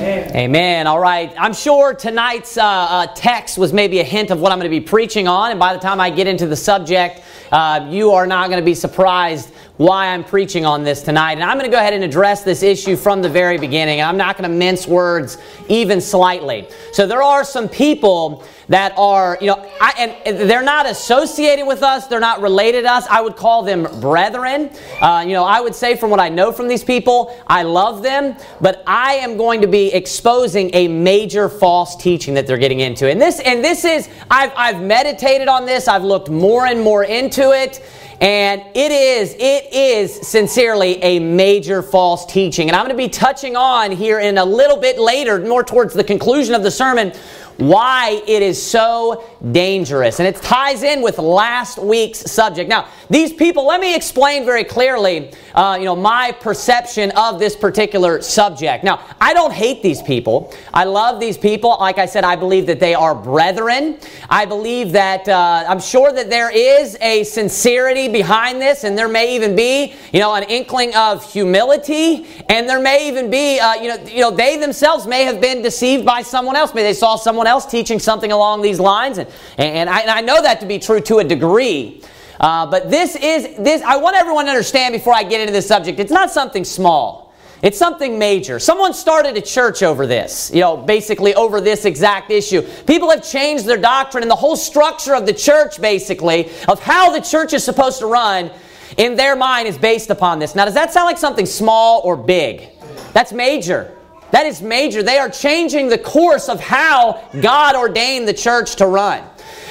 Amen. All right. I'm sure tonight's uh, uh, text was maybe a hint of what I'm going to be preaching on. And by the time I get into the subject, uh, you are not going to be surprised why I'm preaching on this tonight. And I'm going to go ahead and address this issue from the very beginning. I'm not going to mince words even slightly. So there are some people that are, you know, I, and they're not associated with us, they're not related to us. I would call them brethren. Uh, you know, I would say from what I know from these people, I love them, but I am going to be exposing a major false teaching that they're getting into. And this, and this is, I've, I've meditated on this, I've looked more and more into it. And it is, it is sincerely a major false teaching. And I'm going to be touching on here in a little bit later, more towards the conclusion of the sermon, why it is so dangerous. And it ties in with last week's subject. Now, these people, let me explain very clearly, uh, you know, my perception of this particular subject. Now, I don't hate these people. I love these people. Like I said, I believe that they are brethren. I believe that, uh, I'm sure that there is a sincerity behind this, and there may even be, you know, an inkling of humility, and there may even be, uh, you know, you know, they themselves may have been deceived by someone else. Maybe they saw someone else teaching something along these lines, and, and, I, and I know that to be true to a degree. Uh, but this is this. I want everyone to understand before I get into this subject. It's not something small. It's something major. Someone started a church over this, you know, basically over this exact issue. People have changed their doctrine and the whole structure of the church, basically, of how the church is supposed to run, in their mind is based upon this. Now, does that sound like something small or big? That's major. That is major. They are changing the course of how God ordained the church to run.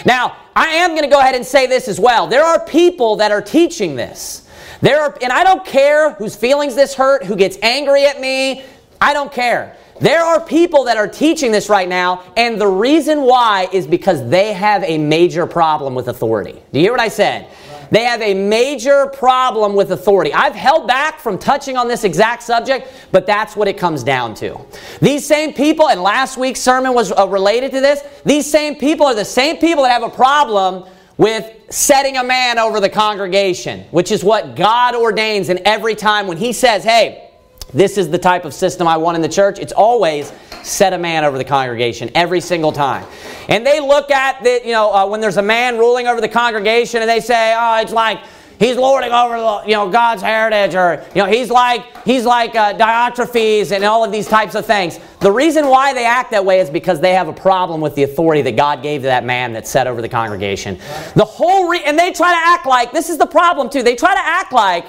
Now, I am going to go ahead and say this as well. There are people that are teaching this. There are, and I don't care whose feelings this hurt, who gets angry at me. I don't care. There are people that are teaching this right now, and the reason why is because they have a major problem with authority. Do you hear what I said? They have a major problem with authority. I've held back from touching on this exact subject, but that's what it comes down to. These same people, and last week's sermon was uh, related to this, these same people are the same people that have a problem with setting a man over the congregation, which is what God ordains. And every time when He says, hey, this is the type of system I want in the church, it's always set a man over the congregation every single time. And they look at the, you know, uh, when there's a man ruling over the congregation and they say, oh, it's like, he's lording over the, you know God's heritage, or you know he's like he's like uh, Diotrephes and all of these types of things. The reason why they act that way is because they have a problem with the authority that God gave to that man that set over the congregation. The whole re- and they try to act like this is the problem too. They try to act like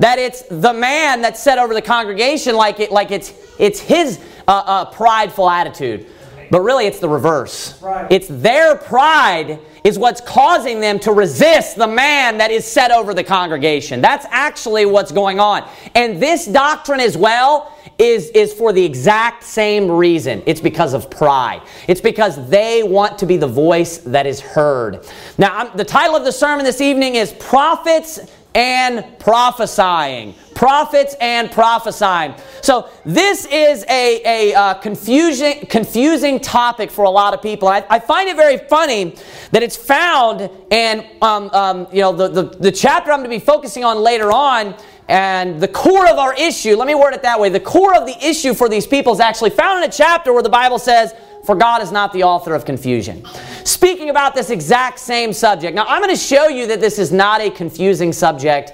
that it's the man that's set over the congregation, like it like it's it's his uh, uh, prideful attitude. But really, it's the reverse. Right. It's their pride is what's causing them to resist the man that is set over the congregation. That's actually what's going on. And this doctrine as well is, is for the exact same reason. It's because of pride. It's because they want to be the voice that is heard. Now, I'm, the title of the sermon this evening is Prophets and prophesying. Prophets and prophesying. So this is a, a uh, confusing, confusing topic for a lot of people. I, I find it very funny that it's found, and um, um, you know the, the, the chapter I'm going to be focusing on later on and the core of our issue, let me word it that way, the core of the issue for these people is actually found in a chapter where the Bible says, For God is not the author of confusion speaking about this exact same subject. Now, I'm going to show you that this is not a confusing subject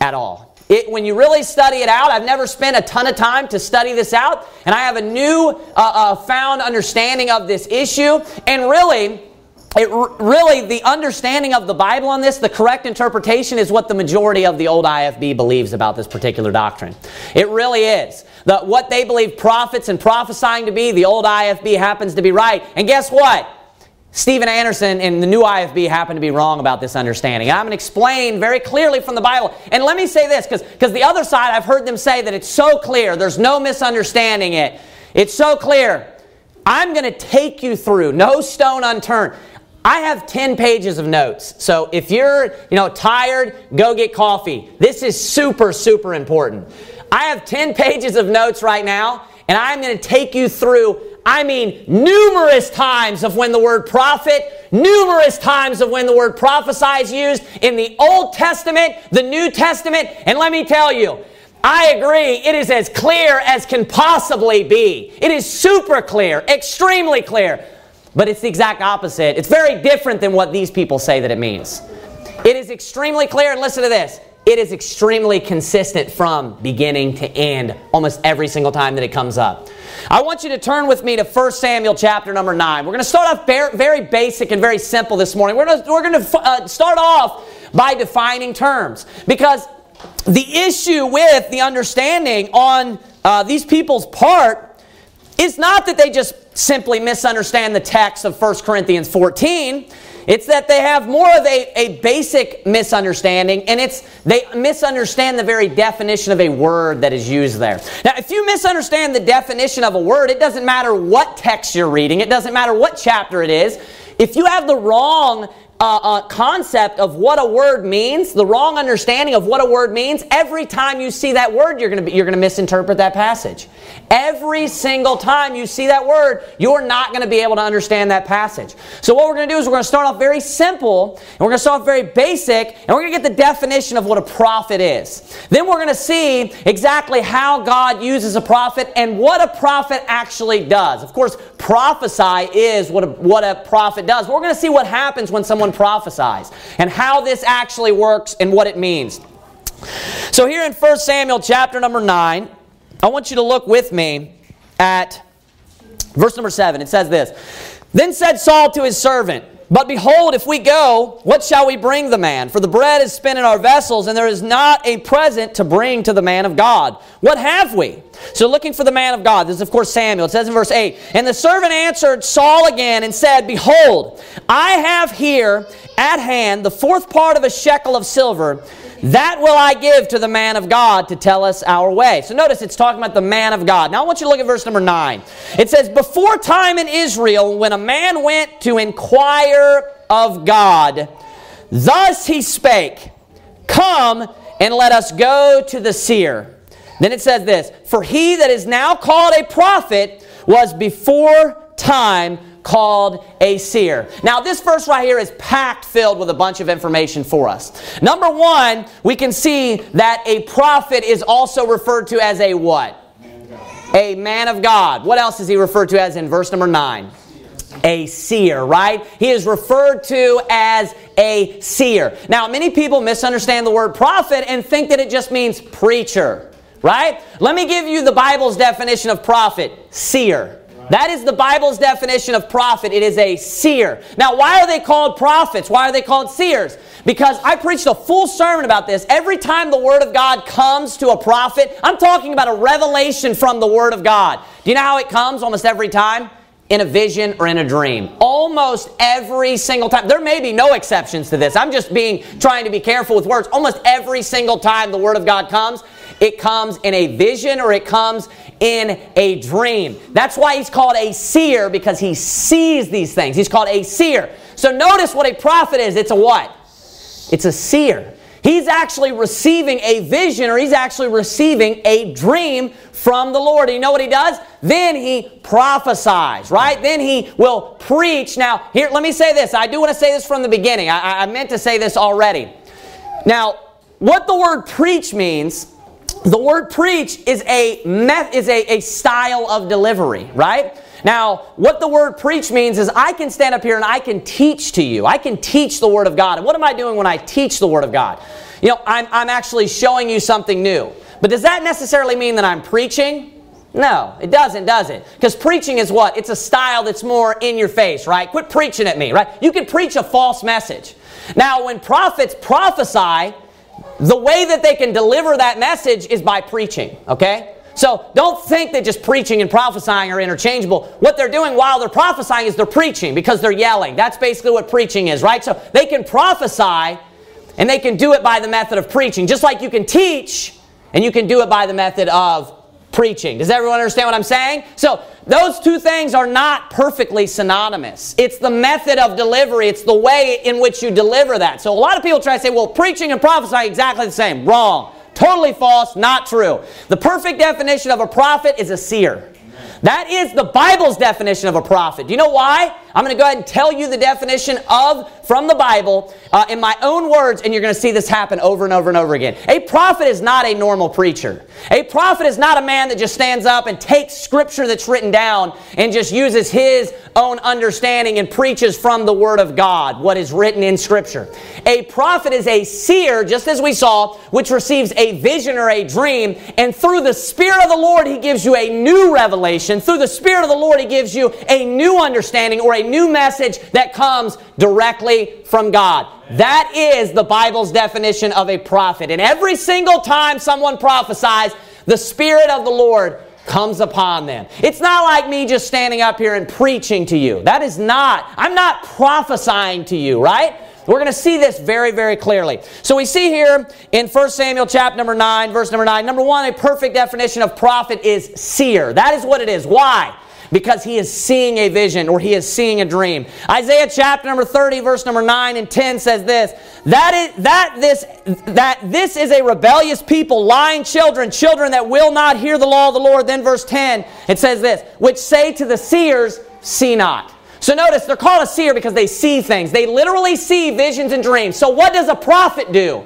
at all. It, when you really study it out, I've never spent a ton of time to study this out, and I have a new uh, uh, found understanding of this issue. And really, it really the understanding of the bible on this the correct interpretation is what the majority of the old ifb believes about this particular doctrine it really is the, what they believe prophets and prophesying to be the old ifb happens to be right and guess what Steven Anderson in the new IFB happened to be wrong about this understanding. I'm going to explain very clearly from the Bible. And let me say this, because the other side, I've heard them say that it's so clear, there's no misunderstanding it. It's so clear. I'm going to take you through, no stone unturned. I have 10 pages of notes. So if you're, you know, tired, go get coffee. This is super super important. I have 10 pages of notes right now, and I'm going to take you through I mean numerous times of when the word prophet, numerous times of when the word prophesy is used in the Old Testament, the New Testament, and let me tell you, I agree. It is as clear as can possibly be. It is super clear, extremely clear. But it's the exact opposite. It's very different than what these people say that it means. It is extremely clear, and listen to this it is extremely consistent from beginning to end almost every single time that it comes up. I want you to turn with me to 1 Samuel chapter number 9. We're going to start off very basic and very simple this morning. We're going to, we're going to uh, start off by defining terms because the issue with the understanding on uh, these people's part is not that they just simply misunderstand the text of 1 Corinthians 14. It's that they have more of a, a basic misunderstanding, and it's they misunderstand the very definition of a word that is used there. Now, if you misunderstand the definition of a word, it doesn't matter what text you're reading, it doesn't matter what chapter it is. If you have the wrong uh, uh, concept of what a word means, the wrong understanding of what a word means, every time you see that word, you're going to you're going to misinterpret that passage. Every single time you see that word, you're not going to be able to understand that passage. So what we're going to do is we're going to start off very simple, and we're going to start off very basic, and we're going to get the definition of what a prophet is. Then we're going to see exactly how God uses a prophet and what a prophet actually does. Of course, prophesy is what a, what a prophet does. But we're going to see what happens when someone prophesies and how this actually works and what it means. So here in 1 Samuel chapter number 9, I want you to look with me at verse number 7. It says this Then said Saul to his servant, but behold, if we go, what shall we bring the man? For the bread is spent in our vessels, and there is not a present to bring to the man of God. What have we? So, looking for the man of God. This is, of course, Samuel. It says in verse 8 And the servant answered Saul again and said, Behold, I have here at hand the fourth part of a shekel of silver that will I give to the man of God to tell us our way. So notice it's talking about the man of God. Now I want you to look at verse number 9. It says, Before time in Israel, when a man went to inquire of God, thus he spake, Come and let us go to the seer. Then it says this For he that is now called a prophet was before time called a seer. Now, this verse right here is packed filled with a bunch of information for us. Number one, we can see that a prophet is also referred to as a what? a man of God. What else is he referred to as in verse number 9? A seer, right? He is referred to as a seer. Now, many people misunderstand the word prophet and think that it just means preacher, right? Let me give you the Bible's definition of prophet seer. That is the Bible's definition of prophet. It is a seer. Now, why are they called prophets? Why are they called seers? Because I preached a full sermon about this. Every time the Word of God comes to a prophet, I'm talking about a revelation from the Word of God. Do you know how it comes almost every time? in a vision or in a dream. Almost every single time. There may be no exceptions to this. I'm just being trying to be careful with words. Almost every single time the word of God comes, it comes in a vision or it comes in a dream. That's why he's called a seer because he sees these things. He's called a seer. So notice what a prophet is. It's a what? It's a seer. He's actually receiving a vision or he's actually receiving a dream from the Lord. And you know what he does? Then he prophesies, right? Then he will preach. Now, here, let me say this. I do want to say this from the beginning. I, I meant to say this already. Now, what the word preach means the word preach is a met, is a, a style of delivery, right? Now, what the word preach means is I can stand up here and I can teach to you. I can teach the Word of God. And what am I doing when I teach the Word of God? You know, I'm, I'm actually showing you something new. But does that necessarily mean that I'm preaching? No, it doesn't, does it? Because preaching is what? It's a style that's more in your face, right? Quit preaching at me, right? You can preach a false message. Now, when prophets prophesy, the way that they can deliver that message is by preaching, okay? So don't think that just preaching and prophesying are interchangeable. What they're doing while they're prophesying is they're preaching because they're yelling. That's basically what preaching is, right? So they can prophesy and they can do it by the method of preaching, just like you can teach and you can do it by the method of preaching. Does everyone understand what I'm saying? So those two things are not perfectly synonymous. It's the method of delivery, it's the way in which you deliver that. So a lot of people try to say, well, preaching and prophesying exactly the same. Wrong. Totally false, not true. The perfect definition of a prophet is a seer. That is the Bible's definition of a prophet. Do you know why? I'm going to go ahead and tell you the definition of from the Bible uh, in my own words, and you're going to see this happen over and over and over again. A prophet is not a normal preacher. A prophet is not a man that just stands up and takes scripture that's written down and just uses his own understanding and preaches from the Word of God what is written in Scripture. A prophet is a seer, just as we saw, which receives a vision or a dream, and through the Spirit of the Lord, he gives you a new revelation. Through the Spirit of the Lord, he gives you a new understanding or a new message that comes directly from God. That is the Bible's definition of a prophet. And every single time someone prophesies, the Spirit of the Lord comes upon them. It's not like me just standing up here and preaching to you. That is not, I'm not prophesying to you, right? We're going to see this very, very clearly. So we see here in 1 Samuel chapter number 9, verse number 9, number one, a perfect definition of prophet is seer. That is what it is. Why? Because he is seeing a vision or he is seeing a dream. Isaiah chapter number 30 verse number 9 and 10 says this, that is that this that this is a rebellious people, lying children, children that will not hear the law of the Lord. Then verse 10 it says this, which say to the seers, see not. So notice they're called a seer because they see things. They literally see visions and dreams. So what does a prophet do?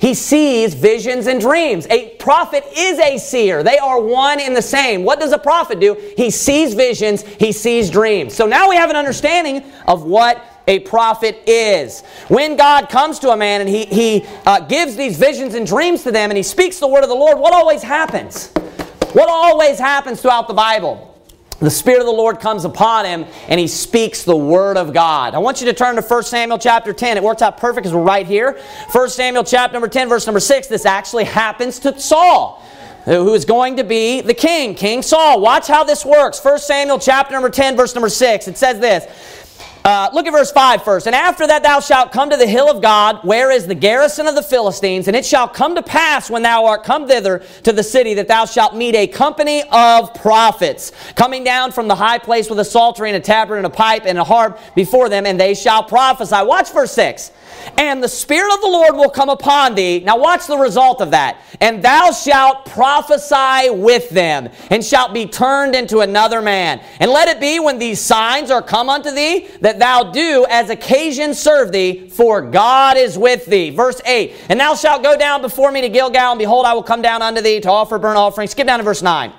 He sees visions and dreams. A prophet is a seer. They are one in the same. What does a prophet do? He sees visions, he sees dreams. So now we have an understanding of what a prophet is. When God comes to a man and he, he uh, gives these visions and dreams to them and he speaks the word of the Lord, what always happens? What always happens throughout the Bible? The Spirit of the Lord comes upon him and he speaks the Word of God. I want you to turn to 1 Samuel chapter 10. It works out perfect because we're right here. 1 Samuel chapter number 10, verse number 6. This actually happens to Saul who is going to be the king, King Saul. Watch how this works. 1 Samuel chapter number 10, verse number 6. It says this uh, look at verse 5 first. And after that thou shalt come to the hill of God, where is the garrison of the Philistines, and it shall come to pass when thou art come thither to the city that thou shalt meet a company of prophets coming down from the high place with a psaltery and a tabret and a pipe and a harp before them, and they shall prophesy. Watch verse 6 and the Spirit of the Lord will come upon thee. Now, watch the result of that. And thou shalt prophesy with them, and shalt be turned into another man. And let it be when these signs are come unto thee, that thou do as occasion serve thee, for God is with thee. Verse 8 And thou shalt go down before me to Gilgal, and behold, I will come down unto thee to offer burnt offerings. Skip down to verse 9.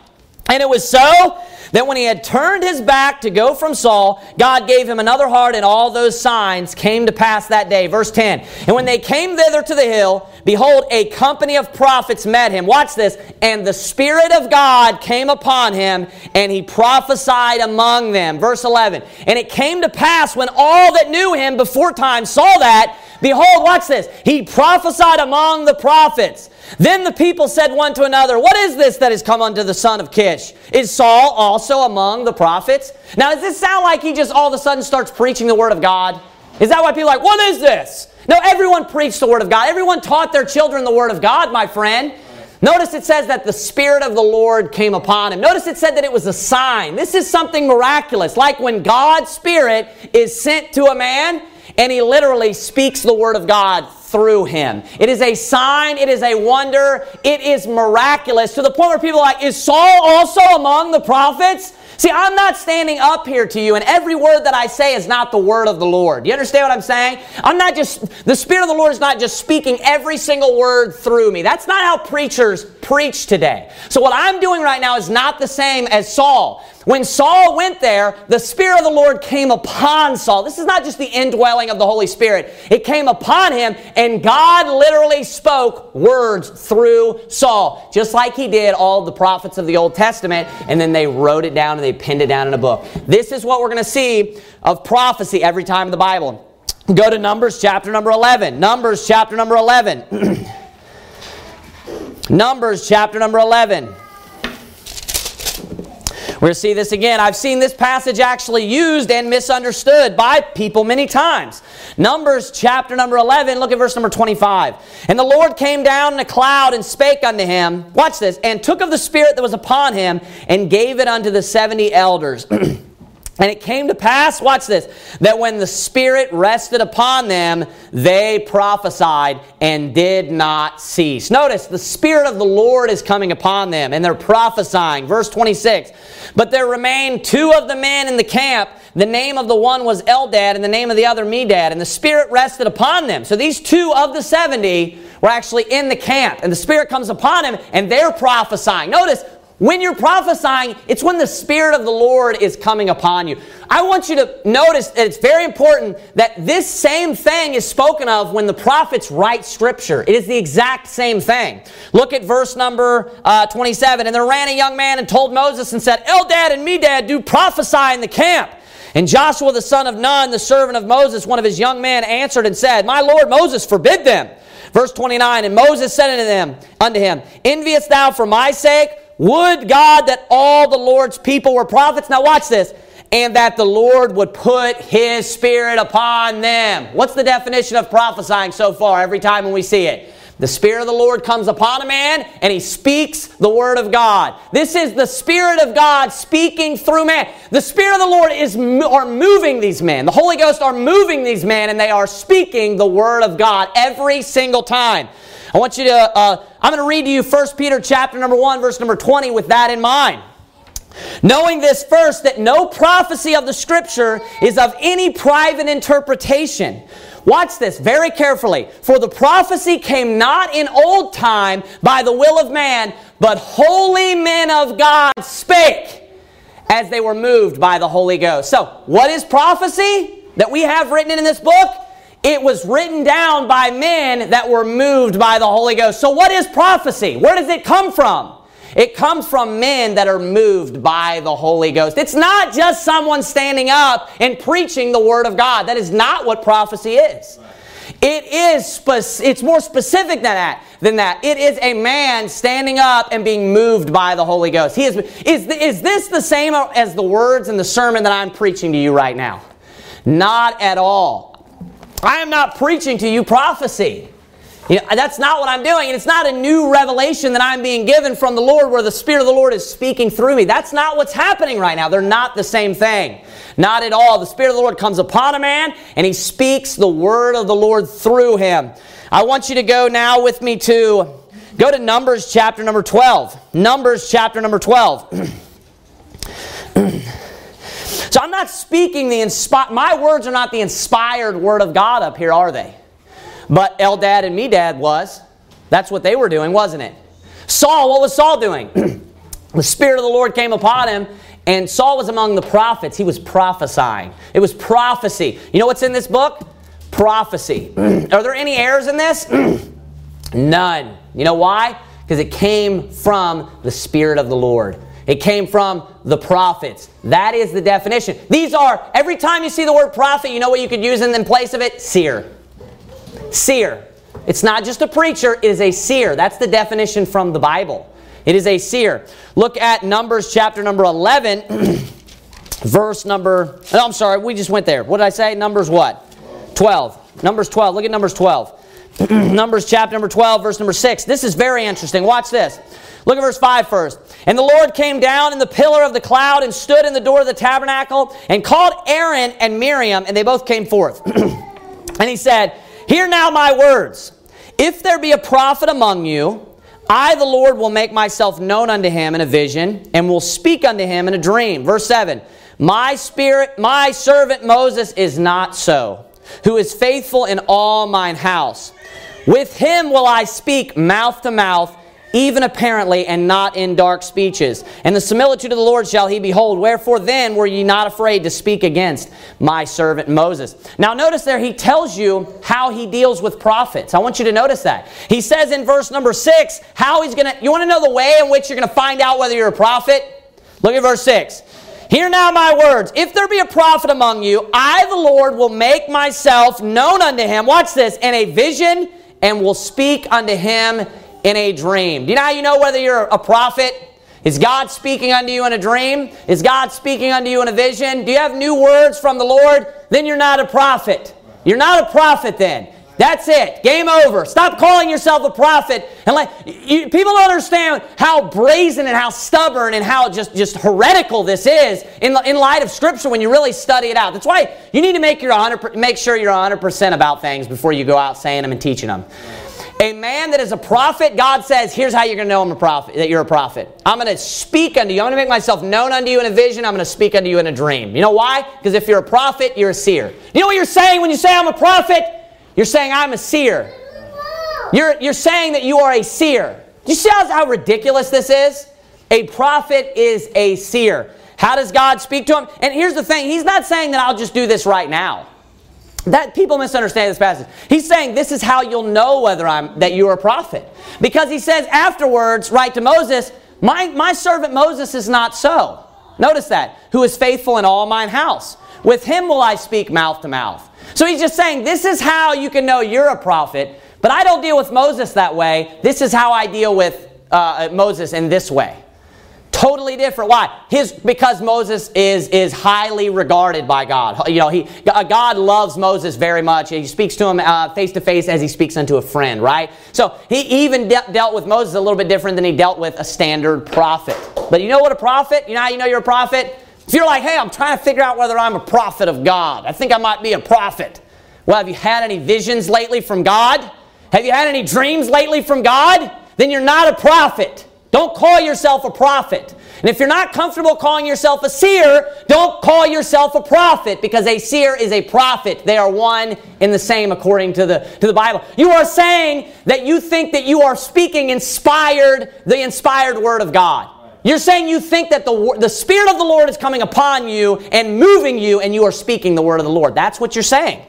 And it was so that when he had turned his back to go from Saul, God gave him another heart, and all those signs came to pass that day. Verse 10 And when they came thither to the hill, behold, a company of prophets met him. Watch this. And the Spirit of God came upon him, and he prophesied among them. Verse 11 And it came to pass when all that knew him before time saw that, behold, watch this, he prophesied among the prophets. Then the people said one to another, What is this that has come unto the son of Kish? Is Saul also among the prophets? Now, does this sound like he just all of a sudden starts preaching the word of God? Is that why people are like, What is this? No, everyone preached the word of God. Everyone taught their children the word of God, my friend. Notice it says that the Spirit of the Lord came upon him. Notice it said that it was a sign. This is something miraculous. Like when God's Spirit is sent to a man and he literally speaks the Word of God through him. It is a sign, it is a wonder, it is miraculous to the point where people are like, Is Saul also among the prophets? See, I'm not standing up here to you, and every word that I say is not the word of the Lord. Do You understand what I'm saying? I'm not just, the Spirit of the Lord is not just speaking every single word through me. That's not how preachers preach today. So, what I'm doing right now is not the same as Saul. When Saul went there, the Spirit of the Lord came upon Saul. This is not just the indwelling of the Holy Spirit. It came upon him, and God literally spoke words through Saul, just like he did all the prophets of the Old Testament, and then they wrote it down and they pinned it down in a book. This is what we're going to see of prophecy every time in the Bible. Go to Numbers chapter number 11. Numbers chapter number 11. Numbers chapter number 11. We're going to see this again. I've seen this passage actually used and misunderstood by people many times. Numbers chapter number 11, look at verse number 25. And the Lord came down in a cloud and spake unto him, watch this, and took of the Spirit that was upon him and gave it unto the 70 elders. And it came to pass, watch this, that when the Spirit rested upon them, they prophesied and did not cease. Notice, the Spirit of the Lord is coming upon them and they're prophesying. Verse 26 But there remained two of the men in the camp the name of the one was Eldad and the name of the other Medad, and the Spirit rested upon them. So these two of the 70 were actually in the camp, and the Spirit comes upon them, and they're prophesying. Notice, when you're prophesying, it's when the Spirit of the Lord is coming upon you. I want you to notice that it's very important that this same thing is spoken of when the prophets write Scripture. It is the exact same thing. Look at verse number uh, 27. And there ran a young man and told Moses and said, Eldad and Medad do prophesy in the camp. And Joshua the son of Nun, the servant of Moses, one of his young men, answered and said, My Lord Moses, forbid them. Verse 29, And Moses said unto them, unto him, Enviest thou for my sake? Would God that all the Lord's people were prophets. Now watch this. And that the Lord would put His Spirit upon them. What's the definition of prophesying so far every time when we see it? The Spirit of the Lord comes upon a man and he speaks the Word of God. This is the Spirit of God speaking through man. The Spirit of the Lord is are moving these men. The Holy Ghost are moving these men and they are speaking the Word of God every single time. I want you to, uh, I'm going to read to you 1 Peter chapter number 1, verse number 20 with that in mind. Knowing this first, that no prophecy of the Scripture is of any private interpretation. Watch this very carefully. For the prophecy came not in old time by the will of man, but holy men of God spake as they were moved by the Holy Ghost. So, what is prophecy that we have written in this book? It was written down by men that were moved by the Holy Ghost. So, what is prophecy? Where does it come from? It comes from men that are moved by the Holy Ghost. It's not just someone standing up and preaching the Word of God. That is not what prophecy is. It is it's more specific than that. Than that, it is a man standing up and being moved by the Holy Ghost. He is. Is is this the same as the words in the sermon that I'm preaching to you right now? Not at all. I am not preaching to you prophecy. You know, that's not what I'm doing. And it's not a new revelation that I'm being given from the Lord where the Spirit of the Lord is speaking through me. That's not what's happening right now. They're not the same thing. Not at all. The Spirit of the Lord comes upon a man and he speaks the word of the Lord through him. I want you to go now with me to go to Numbers chapter number 12. Numbers chapter number 12. So I'm not speaking the inspired, my words are not the inspired word of God up here, are they? But Eldad and Medad was. That's what they were doing, wasn't it? Saul, what was Saul doing? the Spirit of the Lord came upon him, and Saul was among the prophets. He was prophesying. It was prophecy. You know what's in this book? Prophecy. Are there any errors in this? None. You know why? Because it came from the Spirit of the Lord. It came from the prophets. That is the definition. These are, every time you see the word prophet, you know what you could use in place of it? Seer. Seer. It's not just a preacher, it is a seer. That's the definition from the Bible. It is a seer. Look at Numbers chapter number 11, verse number, oh, I'm sorry, we just went there. What did I say? Numbers what? 12. Numbers 12. Look at Numbers 12. Numbers chapter number 12, verse number 6. This is very interesting. Watch this. Look at verse 5 first. And the Lord came down in the pillar of the cloud and stood in the door of the tabernacle and called Aaron and Miriam, and they both came forth. and he said, Hear now my words. If there be a prophet among you, I, the Lord, will make myself known unto him in a vision and will speak unto him in a dream. Verse 7 My spirit, my servant Moses is not so, who is faithful in all mine house. With him will I speak mouth to mouth even apparently, and not in dark speeches. And the similitude of the Lord shall he behold. Wherefore then were ye not afraid to speak against my servant Moses? Now, notice there, he tells you how he deals with prophets. I want you to notice that. He says in verse number six, how he's going to, you want to know the way in which you're going to find out whether you're a prophet? Look at verse six. Hear now my words. If there be a prophet among you, I, the Lord, will make myself known unto him. Watch this. In a vision and will speak unto him in a dream. Do you know how you know whether you're a prophet? Is God speaking unto you in a dream? Is God speaking unto you in a vision? Do you have new words from the Lord? Then you're not a prophet. You're not a prophet then. That's it. Game over. Stop calling yourself a prophet. And like you, people don't understand how brazen and how stubborn and how just, just heretical this is in, in light of Scripture when you really study it out. That's why you need to make, your 100, make sure you're 100% about things before you go out saying them and teaching them. A man that is a prophet, God says, here's how you're going to know I'm a prophet, that you're a prophet. I'm going to speak unto you. I'm going to make myself known unto you in a vision. I'm going to speak unto you in a dream. You know why? Because if you're a prophet, you're a seer. You know what you're saying when you say I'm a prophet? You're saying I'm a seer. You're, you're saying that you are a seer. Do you see how, how ridiculous this is? A prophet is a seer. How does God speak to him? And here's the thing He's not saying that I'll just do this right now. That people misunderstand this passage. He's saying this is how you'll know whether I'm that you're a prophet. Because he says afterwards, right to Moses, my, my servant Moses is not so. Notice that, who is faithful in all mine house. With him will I speak mouth to mouth. So he's just saying, this is how you can know you're a prophet, but I don't deal with Moses that way. This is how I deal with uh, Moses in this way. Totally different. Why? His because Moses is is highly regarded by God. You know, he God loves Moses very much. He speaks to him face to face as he speaks unto a friend. Right. So he even de- dealt with Moses a little bit different than he dealt with a standard prophet. But you know what a prophet? You know how you know you're a prophet? If you're like, hey, I'm trying to figure out whether I'm a prophet of God. I think I might be a prophet. Well, have you had any visions lately from God? Have you had any dreams lately from God? Then you're not a prophet. Don't call yourself a prophet. And if you're not comfortable calling yourself a seer, don't call yourself a prophet because a seer is a prophet. They are one in the same according to the, to the Bible. You are saying that you think that you are speaking inspired, the inspired word of God. You're saying you think that the, the Spirit of the Lord is coming upon you and moving you, and you are speaking the word of the Lord. That's what you're saying.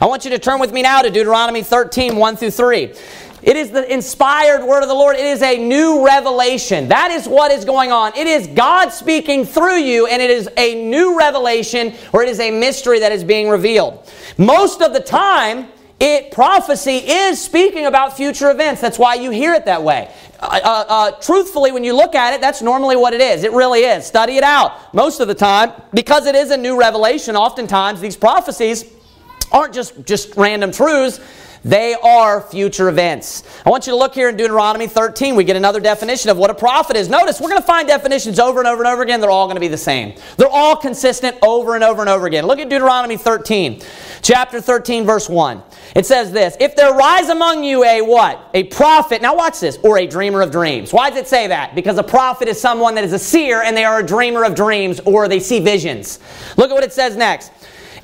I want you to turn with me now to Deuteronomy 13, 1 through 3. It is the inspired word of the Lord. It is a new revelation. That is what is going on. It is God speaking through you, and it is a new revelation or it is a mystery that is being revealed. Most of the time, it prophecy is speaking about future events. That's why you hear it that way. Uh, uh, uh, truthfully, when you look at it, that's normally what it is. It really is. Study it out. Most of the time, because it is a new revelation, oftentimes these prophecies aren't just, just random truths. They are future events. I want you to look here in Deuteronomy 13. We get another definition of what a prophet is. Notice we're going to find definitions over and over and over again. They're all going to be the same. They're all consistent over and over and over again. Look at Deuteronomy 13, chapter 13, verse 1. It says this If there rise among you a what? A prophet. Now watch this. Or a dreamer of dreams. Why does it say that? Because a prophet is someone that is a seer and they are a dreamer of dreams or they see visions. Look at what it says next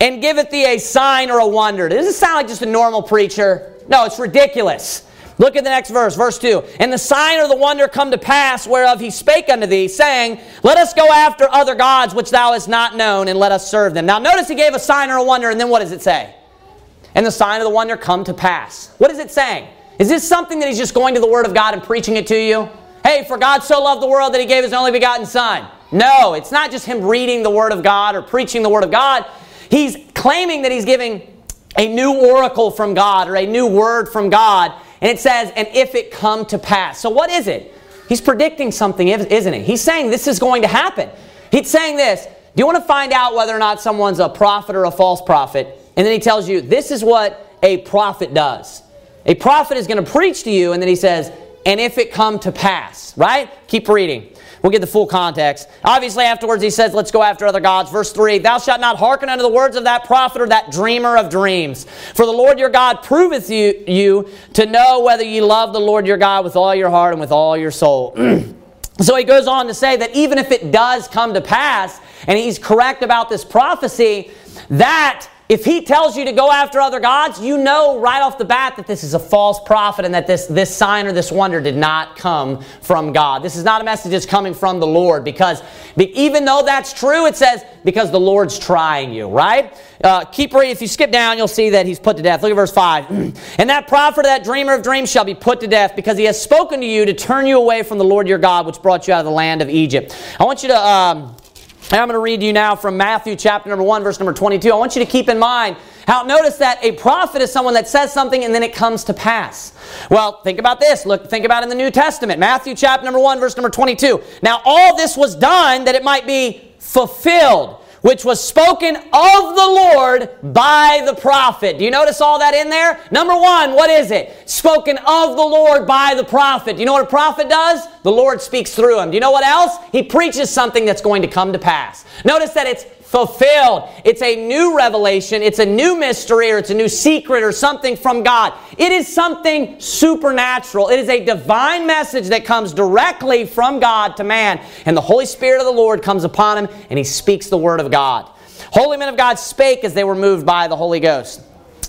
and giveth thee a sign or a wonder. Does this sound like just a normal preacher? No, it's ridiculous. Look at the next verse, verse 2. And the sign or the wonder come to pass whereof he spake unto thee, saying, Let us go after other gods which thou hast not known, and let us serve them. Now notice he gave a sign or a wonder, and then what does it say? And the sign of the wonder come to pass. What is it saying? Is this something that he's just going to the Word of God and preaching it to you? Hey, for God so loved the world that he gave his only begotten Son. No, it's not just him reading the Word of God or preaching the Word of God. He's claiming that he's giving a new oracle from God or a new word from God. And it says, and if it come to pass. So what is it? He's predicting something, isn't he? He's saying this is going to happen. He's saying this. Do you want to find out whether or not someone's a prophet or a false prophet? And then he tells you, this is what a prophet does. A prophet is going to preach to you, and then he says, and if it come to pass, right? Keep reading. We'll get the full context. Obviously, afterwards, he says, Let's go after other gods. Verse 3 Thou shalt not hearken unto the words of that prophet or that dreamer of dreams. For the Lord your God proveth you, you to know whether ye love the Lord your God with all your heart and with all your soul. so he goes on to say that even if it does come to pass, and he's correct about this prophecy, that if he tells you to go after other gods, you know right off the bat that this is a false prophet and that this, this sign or this wonder did not come from God. This is not a message that's coming from the Lord because even though that's true, it says because the Lord's trying you, right? Uh, keep reading. If you skip down, you'll see that he's put to death. Look at verse 5. and that prophet, that dreamer of dreams, shall be put to death because he has spoken to you to turn you away from the Lord your God, which brought you out of the land of Egypt. I want you to. Um, I'm going to read you now from Matthew chapter number 1, verse number 22. I want you to keep in mind how notice that a prophet is someone that says something and then it comes to pass. Well, think about this. Look, think about in the New Testament. Matthew chapter number 1, verse number 22. Now, all this was done that it might be fulfilled which was spoken of the Lord by the prophet. Do you notice all that in there? Number one, what is it? Spoken of the Lord by the prophet. Do you know what a prophet does? The Lord speaks through him. Do you know what else? He preaches something that's going to come to pass. Notice that it's fulfilled. It's a new revelation, it's a new mystery, or it's a new secret, or something from God. It is something supernatural. It is a divine message that comes directly from God to man. And the Holy Spirit of the Lord comes upon him and he speaks the word of God. Holy men of God spake as they were moved by the Holy Ghost.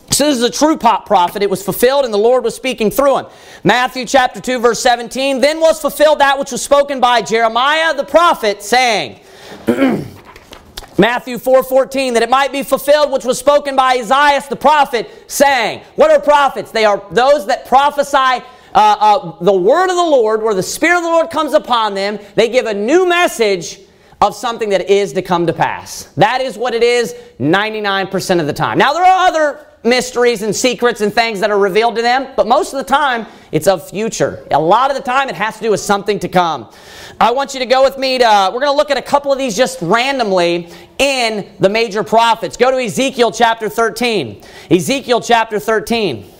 So this is a true prophet. It was fulfilled and the Lord was speaking through him. Matthew chapter 2 verse 17. Then was fulfilled that which was spoken by Jeremiah the prophet saying, Matthew 4:14 that it might be fulfilled which was spoken by Isaiah the prophet saying, what are prophets? They are those that prophesy uh, uh, the word of the Lord, where the Spirit of the Lord comes upon them. They give a new message of something that is to come to pass. That is what it is 99% of the time. Now, there are other mysteries and secrets and things that are revealed to them, but most of the time it's of future. A lot of the time it has to do with something to come. I want you to go with me to, we're going to look at a couple of these just randomly in the major prophets. Go to Ezekiel chapter 13. Ezekiel chapter 13.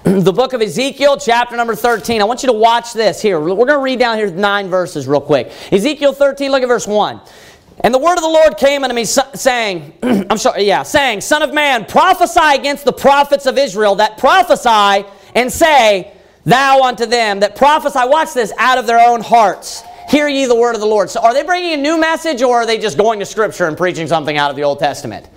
the book of Ezekiel, chapter number 13. I want you to watch this here. We're going to read down here nine verses real quick. Ezekiel 13, look at verse 1. And the word of the Lord came unto me, saying, I'm sorry, yeah, saying, Son of man, prophesy against the prophets of Israel that prophesy and say, Thou unto them that prophesy, watch this, out of their own hearts. Hear ye the word of the Lord. So are they bringing a new message or are they just going to Scripture and preaching something out of the Old Testament?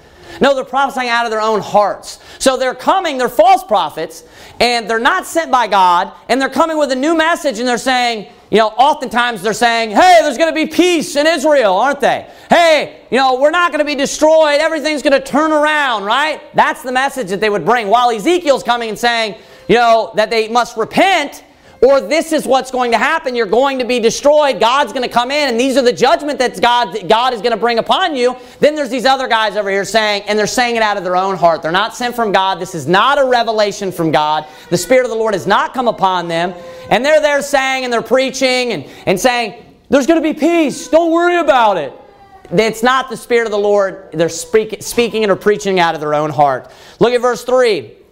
No, they're prophesying out of their own hearts. So they're coming, they're false prophets, and they're not sent by God, and they're coming with a new message, and they're saying, you know, oftentimes they're saying, hey, there's going to be peace in Israel, aren't they? Hey, you know, we're not going to be destroyed. Everything's going to turn around, right? That's the message that they would bring. While Ezekiel's coming and saying, you know, that they must repent or this is what's going to happen. You're going to be destroyed. God's going to come in, and these are the judgment that God, God is going to bring upon you. Then there's these other guys over here saying, and they're saying it out of their own heart. They're not sent from God. This is not a revelation from God. The Spirit of the Lord has not come upon them. And they're there saying, and they're preaching and, and saying, there's going to be peace. Don't worry about it. It's not the Spirit of the Lord. They're speak, speaking and are preaching out of their own heart. Look at verse 3.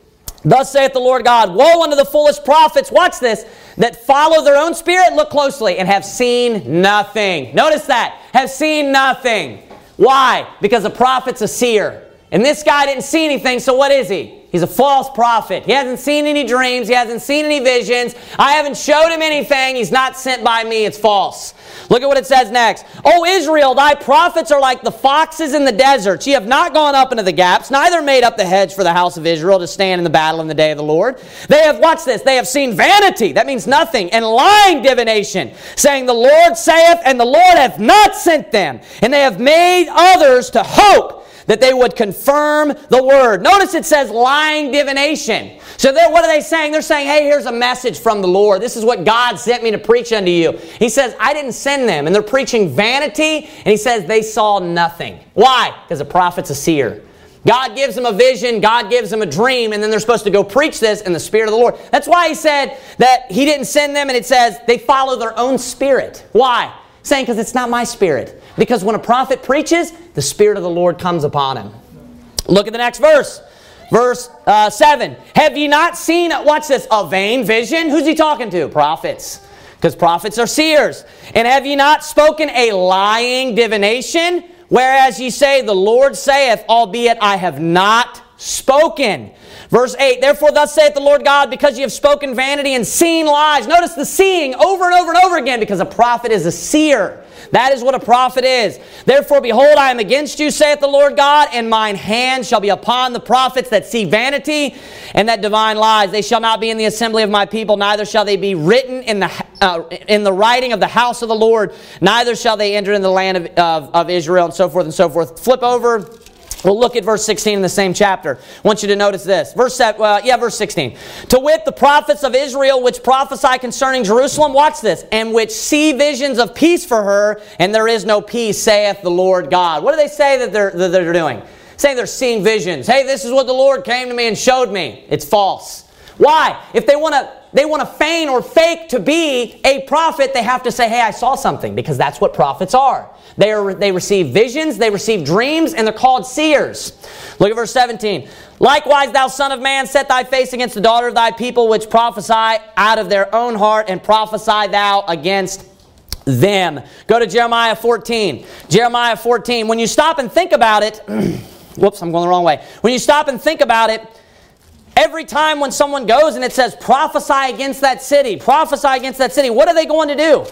Thus saith the Lord God, Woe unto the foolish prophets, watch this, that follow their own spirit, look closely, and have seen nothing. Notice that, have seen nothing. Why? Because a prophet's a seer. And this guy didn't see anything, so what is he? He's a false prophet. He hasn't seen any dreams. He hasn't seen any visions. I haven't showed him anything. He's not sent by me. It's false. Look at what it says next. O Israel, thy prophets are like the foxes in the deserts. Ye have not gone up into the gaps, neither made up the hedge for the house of Israel to stand in the battle in the day of the Lord. They have, watch this, they have seen vanity. That means nothing. And lying divination, saying, The Lord saith, and the Lord hath not sent them. And they have made others to hope that they would confirm the word. Notice it says lying divination. So what are they saying? They're saying, hey, here's a message from the Lord. This is what God sent me to preach unto you. He says, I didn't send them. And they're preaching vanity. And he says they saw nothing. Why? Because a prophet's a seer. God gives them a vision, God gives them a dream, and then they're supposed to go preach this in the Spirit of the Lord. That's why he said that he didn't send them, and it says they follow their own spirit. Why? Saying, because it's not my spirit. Because when a prophet preaches, the Spirit of the Lord comes upon him. Look at the next verse. Verse uh, 7. Have ye not seen, watch this, a vain vision? Who's he talking to? Prophets. Because prophets are seers. And have ye not spoken a lying divination? Whereas ye say, The Lord saith, albeit I have not spoken. Verse 8, Therefore thus saith the Lord God, because ye have spoken vanity and seen lies. Notice the seeing over and over and over again, because a prophet is a seer. That is what a prophet is. Therefore, behold, I am against you, saith the Lord God, and mine hand shall be upon the prophets that see vanity and that divine lies. They shall not be in the assembly of my people, neither shall they be written in the, uh, in the writing of the house of the Lord, neither shall they enter in the land of, of, of Israel, and so forth and so forth. Flip over We'll look at verse 16 in the same chapter. I want you to notice this. Verse, uh, yeah, verse 16. To wit, the prophets of Israel which prophesy concerning Jerusalem, watch this, and which see visions of peace for her, and there is no peace, saith the Lord God. What do they say that they're, that they're doing? Saying they're seeing visions. Hey, this is what the Lord came to me and showed me. It's false. Why? If they want to they want to feign or fake to be a prophet, they have to say, hey, I saw something, because that's what prophets are. They, are, they receive visions, they receive dreams, and they're called seers. Look at verse 17. Likewise, thou son of man, set thy face against the daughter of thy people, which prophesy out of their own heart, and prophesy thou against them. Go to Jeremiah 14. Jeremiah 14. When you stop and think about it, whoops, I'm going the wrong way. When you stop and think about it, every time when someone goes and it says prophesy against that city, prophesy against that city, what are they going to do?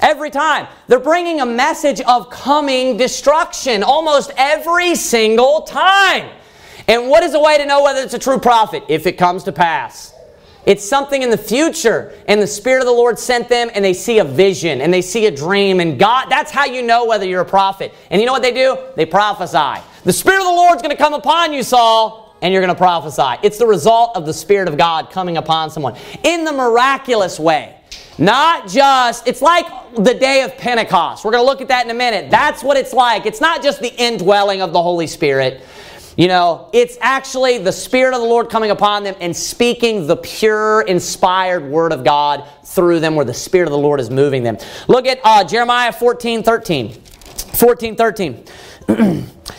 Every time. They're bringing a message of coming destruction almost every single time. And what is a way to know whether it's a true prophet? If it comes to pass. It's something in the future, and the Spirit of the Lord sent them, and they see a vision, and they see a dream, and God, that's how you know whether you're a prophet. And you know what they do? They prophesy. The Spirit of the Lord's going to come upon you, Saul, and you're going to prophesy. It's the result of the Spirit of God coming upon someone in the miraculous way. Not just, it's like the day of Pentecost. We're going to look at that in a minute. That's what it's like. It's not just the indwelling of the Holy Spirit. You know, it's actually the Spirit of the Lord coming upon them and speaking the pure, inspired Word of God through them where the Spirit of the Lord is moving them. Look at uh, Jeremiah 14 13. 14 13.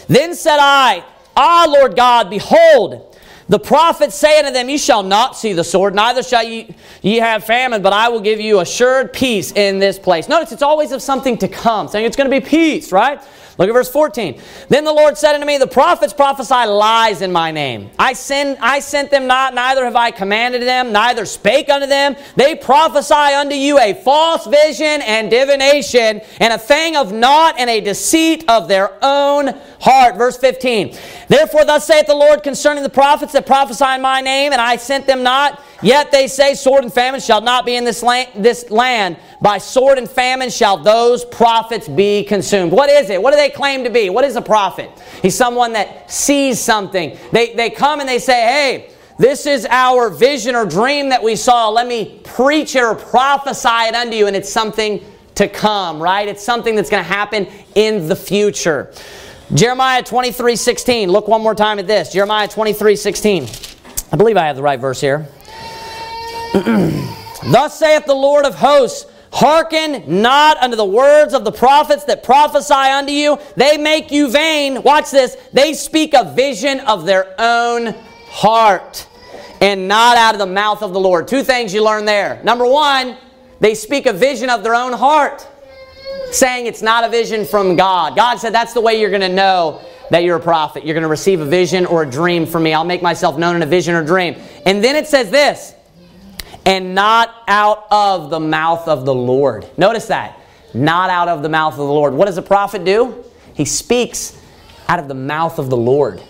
then said I, Ah, Lord God, behold, the prophet say unto them, Ye shall not see the sword, neither shall ye, ye have famine, but I will give you assured peace in this place. Notice it's always of something to come, saying it's going to be peace, right? Look at verse 14. Then the Lord said unto me, The prophets prophesy lies in my name. I send I sent them not, neither have I commanded them, neither spake unto them. They prophesy unto you a false vision and divination, and a thing of naught and a deceit of their own heart. Verse 15. Therefore thus saith the Lord concerning the prophets that prophesy in my name, and I sent them not. Yet they say, Sword and famine shall not be in this land, this land. By sword and famine shall those prophets be consumed. What is it? What do they claim to be? What is a prophet? He's someone that sees something. They, they come and they say, Hey, this is our vision or dream that we saw. Let me preach it or prophesy it unto you. And it's something to come, right? It's something that's going to happen in the future. Jeremiah 23 16. Look one more time at this. Jeremiah 23 16. I believe I have the right verse here. Thus saith the Lord of hosts, Hearken not unto the words of the prophets that prophesy unto you. They make you vain. Watch this. They speak a vision of their own heart and not out of the mouth of the Lord. Two things you learn there. Number one, they speak a vision of their own heart, saying it's not a vision from God. God said that's the way you're going to know that you're a prophet. You're going to receive a vision or a dream from me. I'll make myself known in a vision or dream. And then it says this and not out of the mouth of the Lord. Notice that. Not out of the mouth of the Lord. What does a prophet do? He speaks out of the mouth of the Lord.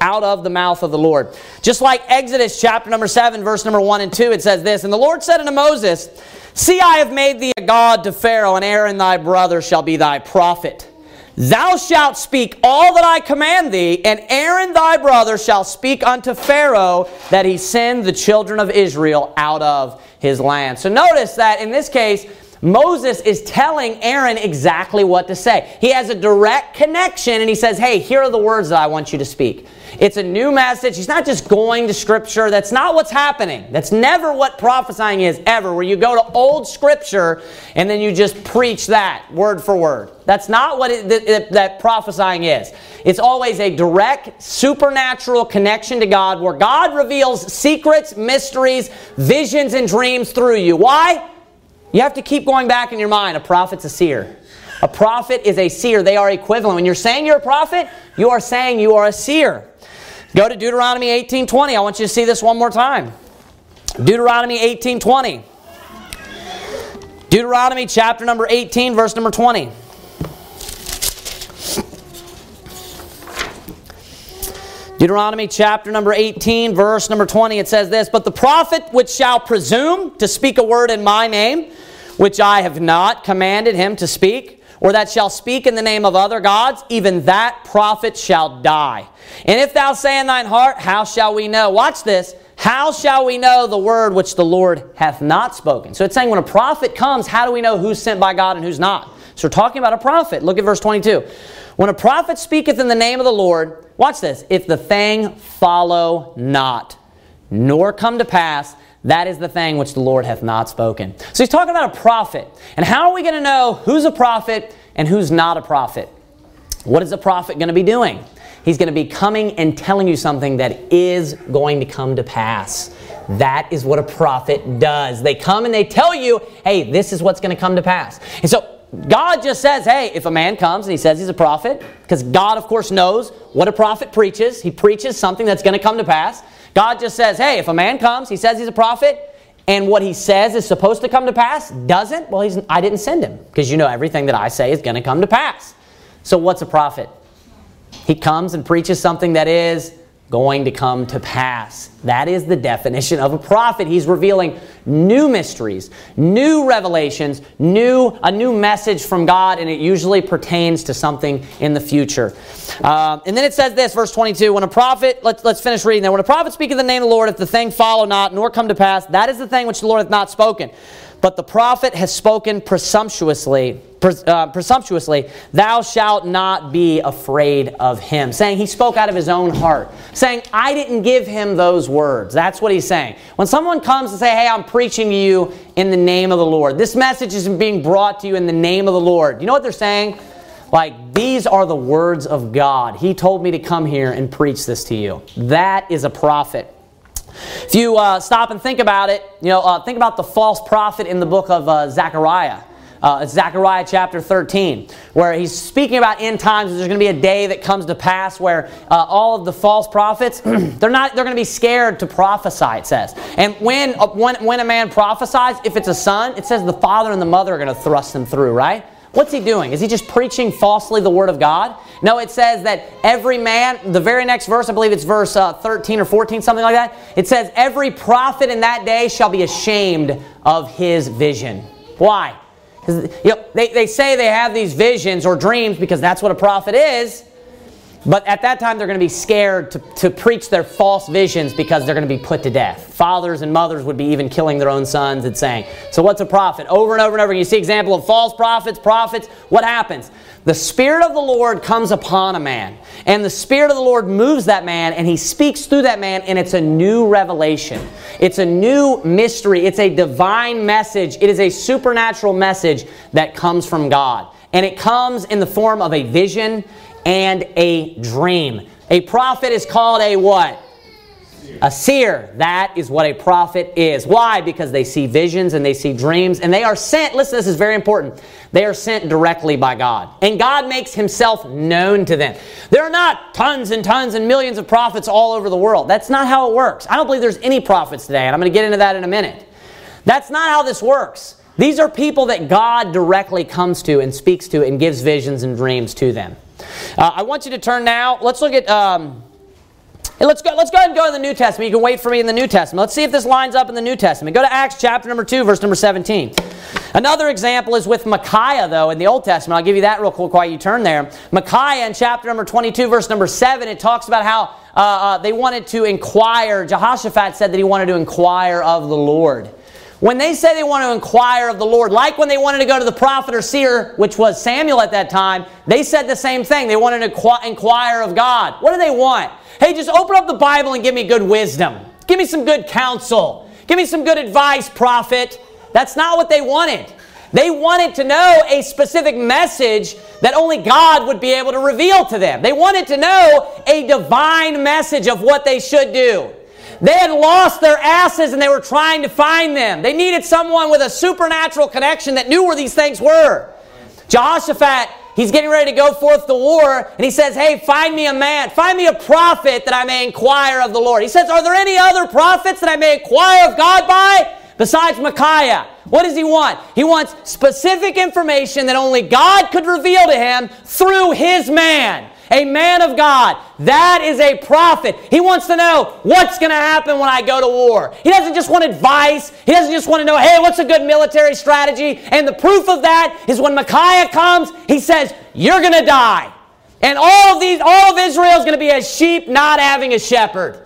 Out of the mouth of the Lord. Just like Exodus chapter number 7, verse number 1 and 2, it says this And the Lord said unto Moses, See, I have made thee a God to Pharaoh, and Aaron thy brother shall be thy prophet. Thou shalt speak all that I command thee, and Aaron thy brother shall speak unto Pharaoh that he send the children of Israel out of his land. So notice that in this case, Moses is telling Aaron exactly what to say. He has a direct connection and he says, Hey, here are the words that I want you to speak. It's a new message. He's not just going to Scripture. That's not what's happening. That's never what prophesying is, ever, where you go to old Scripture and then you just preach that word for word. That's not what it, that, that prophesying is. It's always a direct, supernatural connection to God where God reveals secrets, mysteries, visions, and dreams through you. Why? You have to keep going back in your mind. A prophet's a seer. A prophet is a seer. They are equivalent. When you're saying you're a prophet, you are saying you are a seer. Go to Deuteronomy 18:20. I want you to see this one more time. Deuteronomy 18:20. Deuteronomy chapter number 18 verse number 20. Deuteronomy chapter number 18 verse number 20 it says this, "But the prophet which shall presume to speak a word in my name, which I have not commanded him to speak, or that shall speak in the name of other gods, even that prophet shall die. And if thou say in thine heart, How shall we know? Watch this. How shall we know the word which the Lord hath not spoken? So it's saying when a prophet comes, how do we know who's sent by God and who's not? So we're talking about a prophet. Look at verse 22. When a prophet speaketh in the name of the Lord, watch this, if the thing follow not, nor come to pass, that is the thing which the Lord hath not spoken. So he's talking about a prophet. And how are we going to know who's a prophet and who's not a prophet? What is a prophet going to be doing? He's going to be coming and telling you something that is going to come to pass. That is what a prophet does. They come and they tell you, hey, this is what's going to come to pass. And so God just says, hey, if a man comes and he says he's a prophet, because God, of course, knows what a prophet preaches, he preaches something that's going to come to pass. God just says, hey, if a man comes, he says he's a prophet, and what he says is supposed to come to pass doesn't, well, he's, I didn't send him, because you know everything that I say is going to come to pass. So, what's a prophet? He comes and preaches something that is going to come to pass. That is the definition of a prophet. He's revealing new mysteries, new revelations, new a new message from God, and it usually pertains to something in the future. Uh, and then it says this, verse 22, when a prophet, let's, let's finish reading there. When a prophet speak in the name of the Lord, if the thing follow not, nor come to pass, that is the thing which the Lord hath not spoken. But the prophet has spoken presumptuously, uh, presumptuously, thou shalt not be afraid of him. Saying he spoke out of his own heart. Saying, I didn't give him those words. That's what he's saying. When someone comes and say, hey, I'm preaching to you in the name of the Lord. This message is being brought to you in the name of the Lord. You know what they're saying? Like, these are the words of God. He told me to come here and preach this to you. That is a prophet. If you uh, stop and think about it, you know, uh, think about the false prophet in the book of uh, Zechariah. Uh, Zechariah chapter 13, where he's speaking about end times. There's going to be a day that comes to pass where uh, all of the false prophets, they're not, they're going to be scared to prophesy, it says. And when, uh, when, when a man prophesies, if it's a son, it says the father and the mother are going to thrust him through, right? What's he doing? Is he just preaching falsely the word of God? No, it says that every man, the very next verse, I believe it's verse uh, 13 or 14, something like that. It says, Every prophet in that day shall be ashamed of his vision. Why? Because you know, they, they say they have these visions or dreams because that's what a prophet is. But at that time, they're going to be scared to, to preach their false visions because they're going to be put to death. Fathers and mothers would be even killing their own sons and saying, So, what's a prophet? Over and over and over, you see example of false prophets, prophets. What happens? The Spirit of the Lord comes upon a man, and the Spirit of the Lord moves that man, and he speaks through that man, and it's a new revelation. It's a new mystery. It's a divine message. It is a supernatural message that comes from God. And it comes in the form of a vision and a dream. A prophet is called a what? A seer. That is what a prophet is. Why? Because they see visions and they see dreams and they are sent. Listen, this is very important. They are sent directly by God. And God makes himself known to them. There are not tons and tons and millions of prophets all over the world. That's not how it works. I don't believe there's any prophets today, and I'm going to get into that in a minute. That's not how this works. These are people that God directly comes to and speaks to and gives visions and dreams to them. Uh, I want you to turn now. Let's look at. Um, let's go. Let's go ahead and go to the New Testament. You can wait for me in the New Testament. Let's see if this lines up in the New Testament. Go to Acts chapter number two, verse number seventeen. Another example is with Micaiah, though, in the Old Testament. I'll give you that real quick while you turn there. Micaiah in chapter number twenty-two, verse number seven. It talks about how uh, uh, they wanted to inquire. Jehoshaphat said that he wanted to inquire of the Lord. When they say they want to inquire of the Lord, like when they wanted to go to the prophet or seer, which was Samuel at that time, they said the same thing. They wanted to inquire of God. What do they want? Hey, just open up the Bible and give me good wisdom. Give me some good counsel. Give me some good advice, prophet. That's not what they wanted. They wanted to know a specific message that only God would be able to reveal to them. They wanted to know a divine message of what they should do. They had lost their asses and they were trying to find them. They needed someone with a supernatural connection that knew where these things were. Jehoshaphat, he's getting ready to go forth to war, and he says, Hey, find me a man, find me a prophet that I may inquire of the Lord. He says, Are there any other prophets that I may inquire of God by? Besides Micaiah. What does he want? He wants specific information that only God could reveal to him through his man a man of God. That is a prophet. He wants to know what's going to happen when I go to war. He doesn't just want advice. He doesn't just want to know, hey, what's a good military strategy? And the proof of that is when Micaiah comes, he says, you're going to die. And all of these, all of Israel is going to be as sheep not having a shepherd.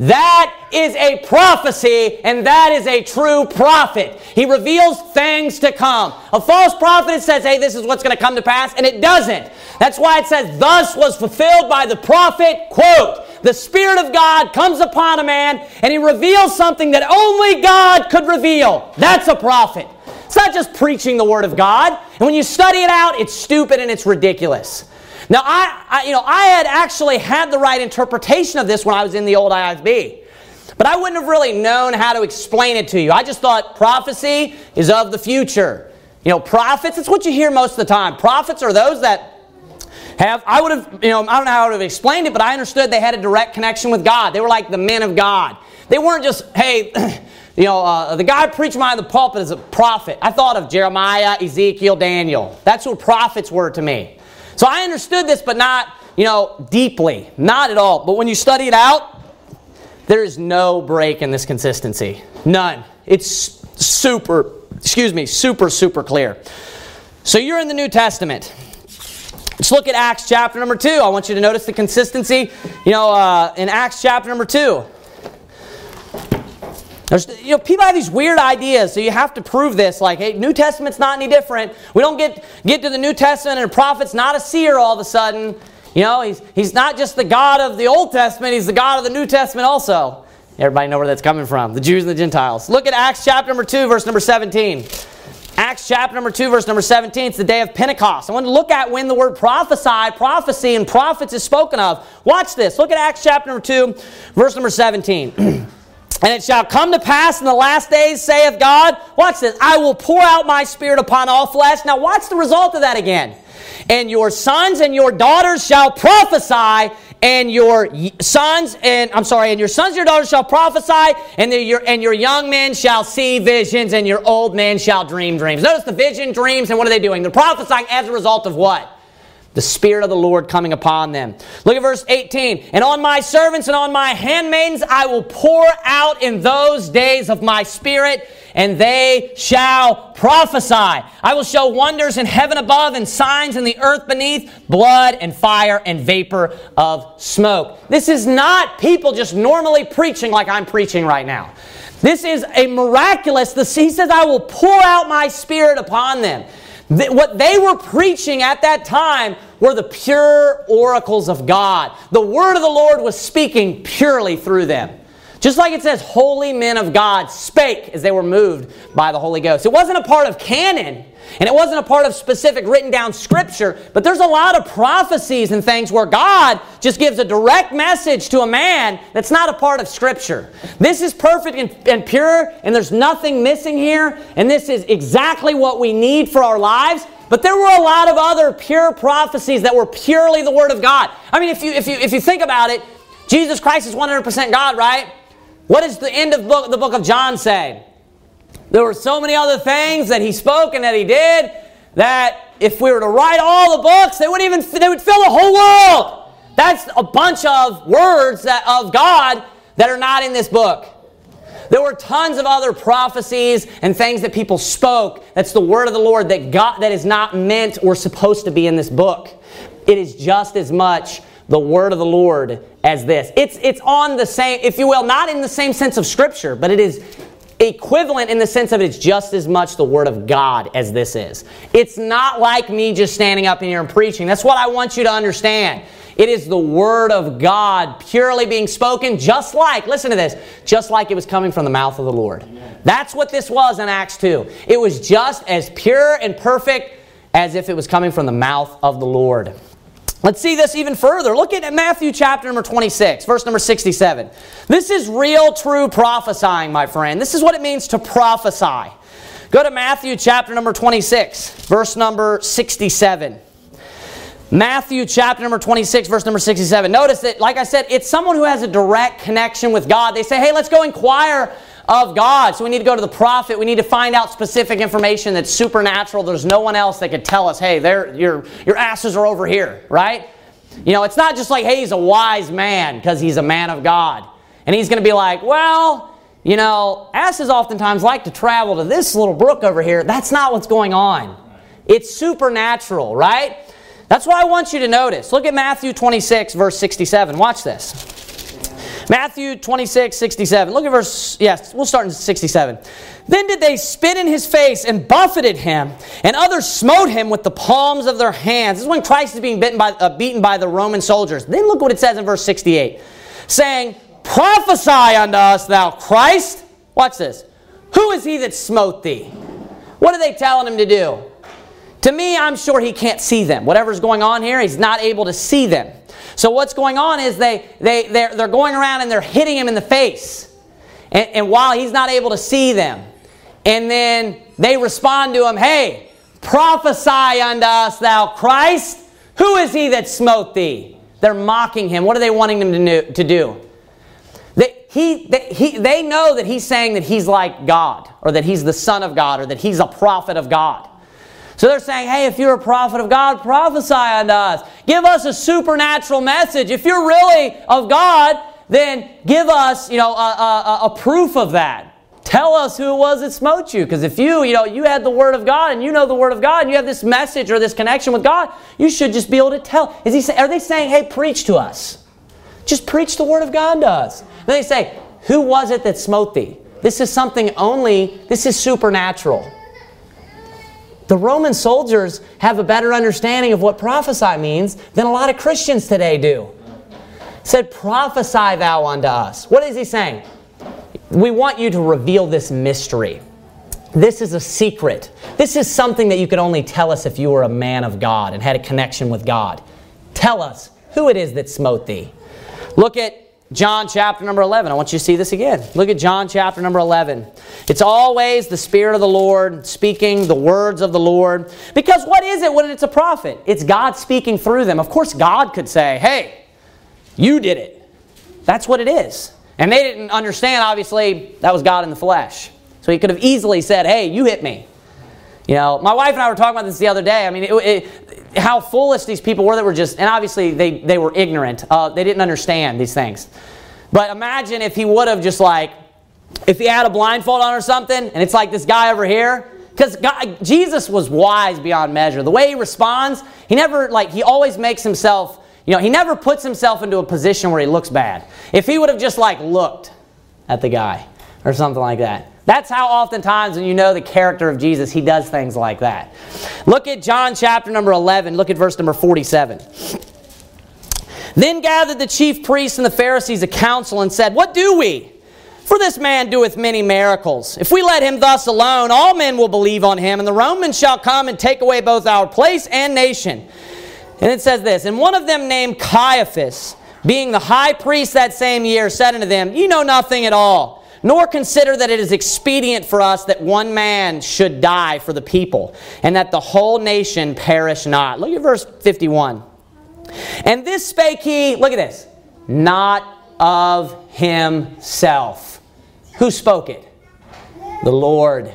That is a prophecy, and that is a true prophet. He reveals things to come. A false prophet says, hey, this is what's going to come to pass, and it doesn't. That's why it says, thus was fulfilled by the prophet, quote, the Spirit of God comes upon a man, and he reveals something that only God could reveal. That's a prophet. It's not just preaching the Word of God. And when you study it out, it's stupid and it's ridiculous. Now, I, I, you know, I had actually had the right interpretation of this when I was in the old IFB. but I wouldn't have really known how to explain it to you. I just thought prophecy is of the future. You know, prophets, it's what you hear most of the time. Prophets are those that have, I would have, you know, I don't know how I would have explained it, but I understood they had a direct connection with God. They were like the men of God. They weren't just, hey, you know, uh, the guy preaching behind the pulpit is a prophet. I thought of Jeremiah, Ezekiel, Daniel. That's what prophets were to me. So I understood this, but not, you know, deeply. Not at all. But when you study it out, there is no break in this consistency. None. It's super, excuse me, super, super clear. So you're in the New Testament. Let's look at Acts chapter number 2. I want you to notice the consistency. You know, uh, in Acts chapter number 2. There's, you know, people have these weird ideas, so you have to prove this. Like, hey, New Testament's not any different. We don't get, get to the New Testament and a prophet's not a seer all of a sudden. You know, he's, he's not just the God of the Old Testament, he's the God of the New Testament also. Everybody know where that's coming from the Jews and the Gentiles. Look at Acts chapter number 2, verse number 17. Acts chapter number 2, verse number 17. It's the day of Pentecost. I want to look at when the word prophesy, prophecy, and prophets is spoken of. Watch this. Look at Acts chapter number 2, verse number 17. And it shall come to pass in the last days, saith God, watch this, I will pour out my spirit upon all flesh. Now, watch the result of that again. And your sons and your daughters shall prophesy, and your sons and I'm sorry, and your sons and your daughters shall prophesy, and your and your young men shall see visions, and your old men shall dream dreams. Notice the vision, dreams, and what are they doing? They're prophesying as a result of what? The Spirit of the Lord coming upon them. Look at verse 18. And on my servants and on my handmaidens I will pour out in those days of my Spirit, and they shall prophesy. I will show wonders in heaven above and signs in the earth beneath, blood and fire and vapor of smoke. This is not people just normally preaching like I'm preaching right now. This is a miraculous, he says, I will pour out my Spirit upon them. What they were preaching at that time were the pure oracles of God. The word of the Lord was speaking purely through them. Just like it says, holy men of God spake as they were moved by the Holy Ghost. It wasn't a part of canon, and it wasn't a part of specific written down scripture, but there's a lot of prophecies and things where God just gives a direct message to a man that's not a part of scripture. This is perfect and, and pure, and there's nothing missing here, and this is exactly what we need for our lives. But there were a lot of other pure prophecies that were purely the Word of God. I mean, if you, if you, if you think about it, Jesus Christ is 100% God, right? What does the end of book, the book of John say? There were so many other things that he spoke and that he did that if we were to write all the books, they would even they would fill the whole world. That's a bunch of words that, of God that are not in this book. There were tons of other prophecies and things that people spoke. That's the word of the Lord that God that is not meant or supposed to be in this book. It is just as much the word of the Lord as this. It's, it's on the same, if you will, not in the same sense of Scripture, but it is equivalent in the sense of it's just as much the Word of God as this is. It's not like me just standing up in here and preaching. That's what I want you to understand. It is the Word of God purely being spoken, just like, listen to this, just like it was coming from the mouth of the Lord. That's what this was in Acts 2. It was just as pure and perfect as if it was coming from the mouth of the Lord. Let's see this even further. Look at Matthew chapter number 26, verse number 67. This is real, true prophesying, my friend. This is what it means to prophesy. Go to Matthew chapter number 26, verse number 67. Matthew chapter number 26, verse number 67. Notice that, like I said, it's someone who has a direct connection with God. They say, hey, let's go inquire of God. So we need to go to the prophet. We need to find out specific information that's supernatural. There's no one else that could tell us, hey, your, your asses are over here, right? You know, it's not just like, hey, he's a wise man because he's a man of God. And he's going to be like, well, you know, asses oftentimes like to travel to this little brook over here. That's not what's going on. It's supernatural, right? That's why I want you to notice. Look at Matthew 26, verse 67. Watch this. Matthew 26, 67. Look at verse, yes, we'll start in 67. Then did they spit in his face and buffeted him, and others smote him with the palms of their hands. This is when Christ is being by, uh, beaten by the Roman soldiers. Then look what it says in verse 68 saying, Prophesy unto us, thou Christ. Watch this. Who is he that smote thee? What are they telling him to do? To me, I'm sure he can't see them. Whatever's going on here, he's not able to see them. So what's going on is they, they, they're, they're going around and they're hitting him in the face. and, and while he's not able to see them, and then they respond to him, Hey, prophesy unto us, thou Christ. Who is he that smote thee? They're mocking him. What are they wanting him to do? They, he, they, he, they know that he's saying that he's like God, or that he's the Son of God, or that he's a prophet of God. So they're saying, hey, if you're a prophet of God, prophesy unto us. Give us a supernatural message. If you're really of God, then give us, you know, a, a, a proof of that. Tell us who it was that smote you. Because if you, you know, you had the Word of God and you know the Word of God and you have this message or this connection with God, you should just be able to tell. Is he say, are they saying, hey, preach to us? Just preach the Word of God to us. Then they say, who was it that smote thee? This is something only, this is supernatural. The Roman soldiers have a better understanding of what prophesy means than a lot of Christians today do. Said, prophesy thou unto us. What is he saying? We want you to reveal this mystery. This is a secret. This is something that you could only tell us if you were a man of God and had a connection with God. Tell us who it is that smote thee. Look at John chapter number 11. I want you to see this again. Look at John chapter number 11. It's always the Spirit of the Lord speaking the words of the Lord. Because what is it when it's a prophet? It's God speaking through them. Of course, God could say, hey, you did it. That's what it is. And they didn't understand, obviously, that was God in the flesh. So he could have easily said, hey, you hit me. You know, my wife and I were talking about this the other day. I mean, it, it, how foolish these people were that were just, and obviously they, they were ignorant. Uh, they didn't understand these things. But imagine if he would have just like, if he had a blindfold on or something, and it's like this guy over here, because Jesus was wise beyond measure. The way he responds, he never, like, he always makes himself you know, he never puts himself into a position where he looks bad. If he would have just like looked at the guy or something like that. That's how oftentimes when you know the character of Jesus, he does things like that. Look at John chapter number 11. Look at verse number 47. Then gathered the chief priests and the Pharisees a council and said, What do we? For this man doeth many miracles. If we let him thus alone, all men will believe on him, and the Romans shall come and take away both our place and nation. And it says this And one of them named Caiaphas, being the high priest that same year, said unto them, You know nothing at all, nor consider that it is expedient for us that one man should die for the people, and that the whole nation perish not. Look at verse 51. And this spake he, look at this, not of himself. Who spoke it? The Lord.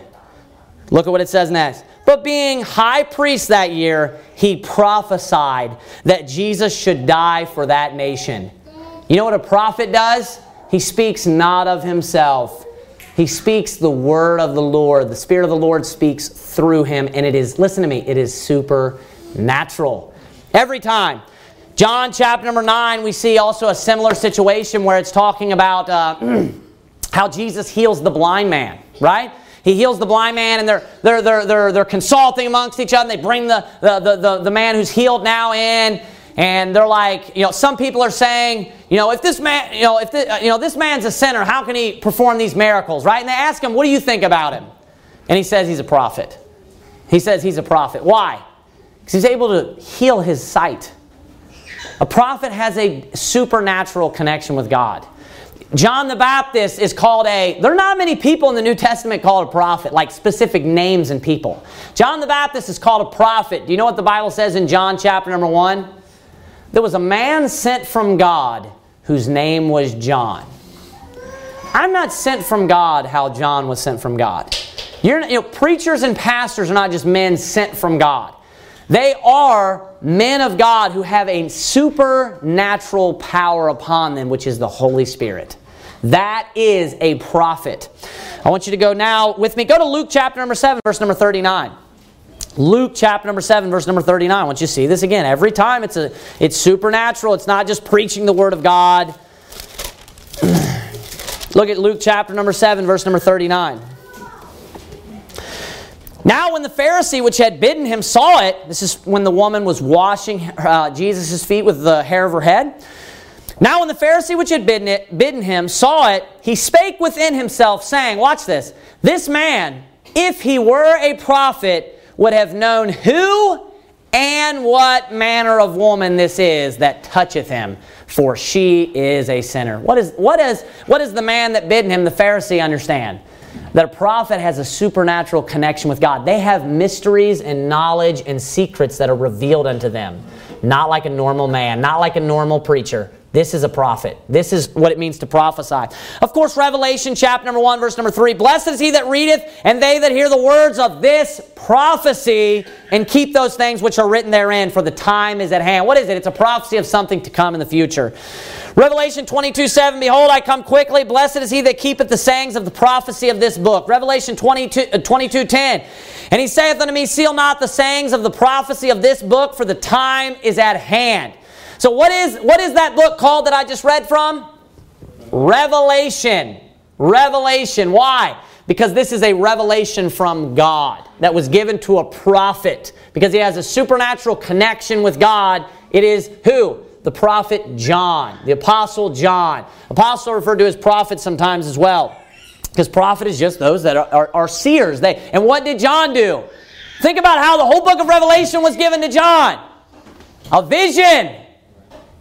Look at what it says next. But being high priest that year, he prophesied that Jesus should die for that nation. You know what a prophet does? He speaks not of himself. He speaks the word of the Lord. The Spirit of the Lord speaks through him, and it is, listen to me, it is supernatural. Every time. John chapter number 9, we see also a similar situation where it's talking about uh, how Jesus heals the blind man, right? He heals the blind man, and they're, they're, they're, they're, they're consulting amongst each other. They bring the, the, the, the, the man who's healed now in, and they're like, you know, some people are saying, you know, if this man, you know, if the, uh, you know, this man's a sinner, how can he perform these miracles, right? And they ask him, what do you think about him? And he says he's a prophet. He says he's a prophet. Why? Because he's able to heal his sight. A prophet has a supernatural connection with God. John the Baptist is called a, there are not many people in the New Testament called a prophet, like specific names and people. John the Baptist is called a prophet. Do you know what the Bible says in John chapter number 1? There was a man sent from God whose name was John. I'm not sent from God how John was sent from God. You're, you know, preachers and pastors are not just men sent from God. They are men of God who have a supernatural power upon them, which is the Holy Spirit. That is a prophet. I want you to go now with me. Go to Luke chapter number 7, verse number 39. Luke chapter number 7, verse number 39. Once you see this again. Every time it's, a, it's supernatural, it's not just preaching the Word of God. Look at Luke chapter number 7, verse number 39. Now, when the Pharisee which had bidden him saw it, this is when the woman was washing uh, Jesus' feet with the hair of her head. Now, when the Pharisee which had bidden, it, bidden him saw it, he spake within himself, saying, Watch this, this man, if he were a prophet, would have known who and what manner of woman this is that toucheth him, for she is a sinner. What is, what is, what is the man that bidden him, the Pharisee, understand? That a prophet has a supernatural connection with God. They have mysteries and knowledge and secrets that are revealed unto them. Not like a normal man, not like a normal preacher. This is a prophet. This is what it means to prophesy. Of course, Revelation chapter number 1, verse number 3. Blessed is he that readeth, and they that hear the words of this prophecy, and keep those things which are written therein, for the time is at hand. What is it? It's a prophecy of something to come in the future. Revelation 22, 7. Behold, I come quickly. Blessed is he that keepeth the sayings of the prophecy of this book. Revelation 22, uh, 22 10. And he saith unto me, Seal not the sayings of the prophecy of this book, for the time is at hand. So what is what is that book called that I just read from? Revelation. Revelation. Why? Because this is a revelation from God that was given to a prophet. Because he has a supernatural connection with God. It is who? The prophet John, the apostle John. Apostle referred to as prophet sometimes as well. Because prophet is just those that are, are, are seers. They, and what did John do? Think about how the whole book of Revelation was given to John. A vision.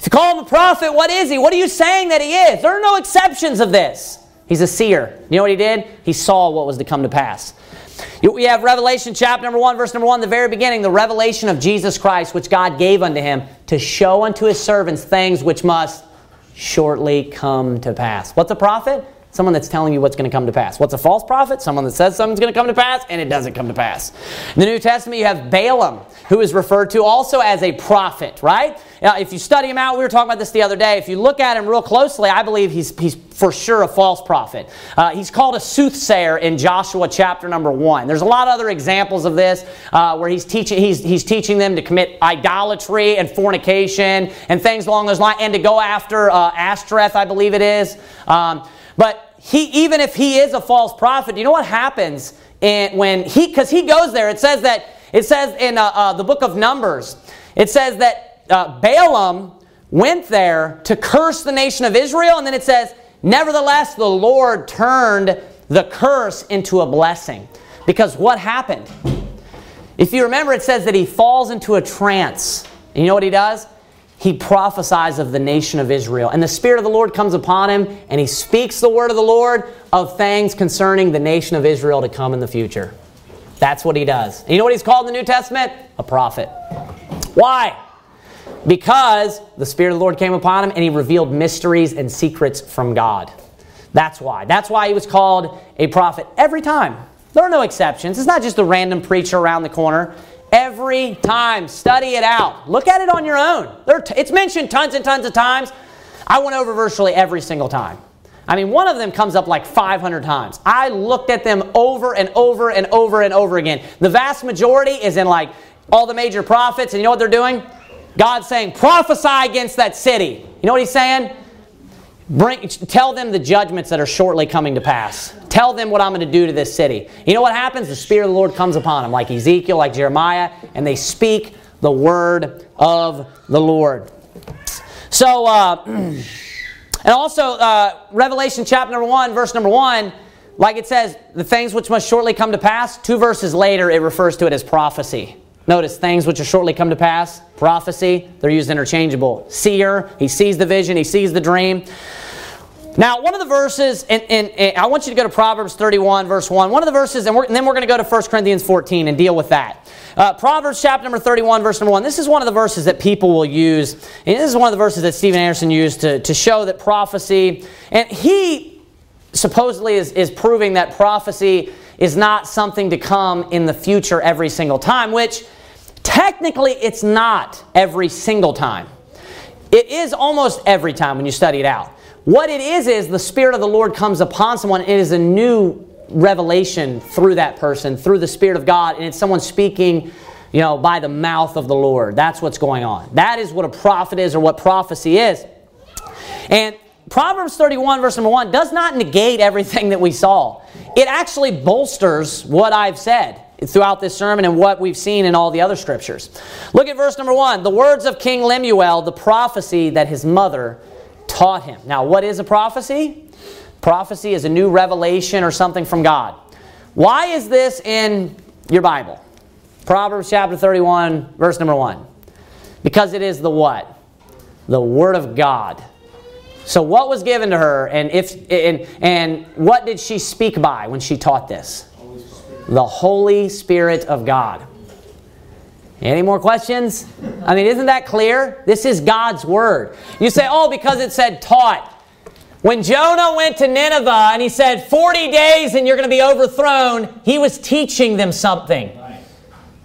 To call him a prophet, what is he? What are you saying that he is? There are no exceptions of this. He's a seer. You know what he did? He saw what was to come to pass. We have Revelation chapter number 1, verse number 1, the very beginning, the revelation of Jesus Christ, which God gave unto him to show unto his servants things which must shortly come to pass. What's a prophet? Someone that's telling you what's going to come to pass. What's a false prophet? Someone that says something's going to come to pass and it doesn't come to pass. In the New Testament, you have Balaam, who is referred to also as a prophet, right? Now, if you study him out, we were talking about this the other day. If you look at him real closely, I believe he's, he's for sure a false prophet. Uh, he's called a soothsayer in Joshua chapter number one. There's a lot of other examples of this uh, where he's teaching, he's, he's teaching them to commit idolatry and fornication and things along those lines and to go after uh, Ashtoreth, I believe it is. Um, but he, even if he is a false prophet, you know what happens in, when he, because he goes there, it says that, it says in uh, uh, the book of Numbers, it says that uh, Balaam went there to curse the nation of Israel, and then it says, nevertheless, the Lord turned the curse into a blessing. Because what happened? If you remember, it says that he falls into a trance. And you know what he does? He prophesies of the nation of Israel. And the Spirit of the Lord comes upon him, and he speaks the word of the Lord of things concerning the nation of Israel to come in the future. That's what he does. And you know what he's called in the New Testament? A prophet. Why? Because the Spirit of the Lord came upon him and he revealed mysteries and secrets from God. That's why. That's why he was called a prophet every time. There are no exceptions. It's not just a random preacher around the corner. Every time. Study it out. Look at it on your own. It's mentioned tons and tons of times. I went over virtually every single time. I mean, one of them comes up like 500 times. I looked at them over and over and over and over again. The vast majority is in like all the major prophets, and you know what they're doing? God's saying, prophesy against that city. You know what he's saying? Bring, tell them the judgments that are shortly coming to pass. Tell them what I'm going to do to this city. You know what happens? The Spirit of the Lord comes upon them, like Ezekiel, like Jeremiah, and they speak the word of the Lord. So, uh, and also, uh, Revelation chapter number 1, verse number 1, like it says, the things which must shortly come to pass, two verses later, it refers to it as prophecy. Notice things which will shortly come to pass, prophecy, they're used interchangeable. Seer, he sees the vision, he sees the dream. Now, one of the verses, and, and, and, I want you to go to Proverbs 31, verse 1. One of the verses, and, and then we're going to go to 1 Corinthians 14 and deal with that. Uh, Proverbs chapter number 31, verse number 1. This is one of the verses that people will use, and this is one of the verses that Steven Anderson used to, to show that prophecy, and he supposedly is, is proving that prophecy is not something to come in the future every single time, which technically it's not every single time. It is almost every time when you study it out. What it is is the Spirit of the Lord comes upon someone. It is a new revelation through that person, through the Spirit of God, and it's someone speaking, you know, by the mouth of the Lord. That's what's going on. That is what a prophet is or what prophecy is. And Proverbs 31, verse number 1, does not negate everything that we saw. It actually bolsters what I've said throughout this sermon and what we've seen in all the other scriptures. Look at verse number 1. The words of King Lemuel, the prophecy that his mother taught him. Now, what is a prophecy? Prophecy is a new revelation or something from God. Why is this in your Bible? Proverbs chapter 31, verse number 1. Because it is the what? The Word of God. So what was given to her and if and, and what did she speak by when she taught this? The Holy Spirit of God. Any more questions? I mean, isn't that clear? This is God's Word. You say, oh, because it said taught. When Jonah went to Nineveh and he said, 40 days and you're going to be overthrown, he was teaching them something.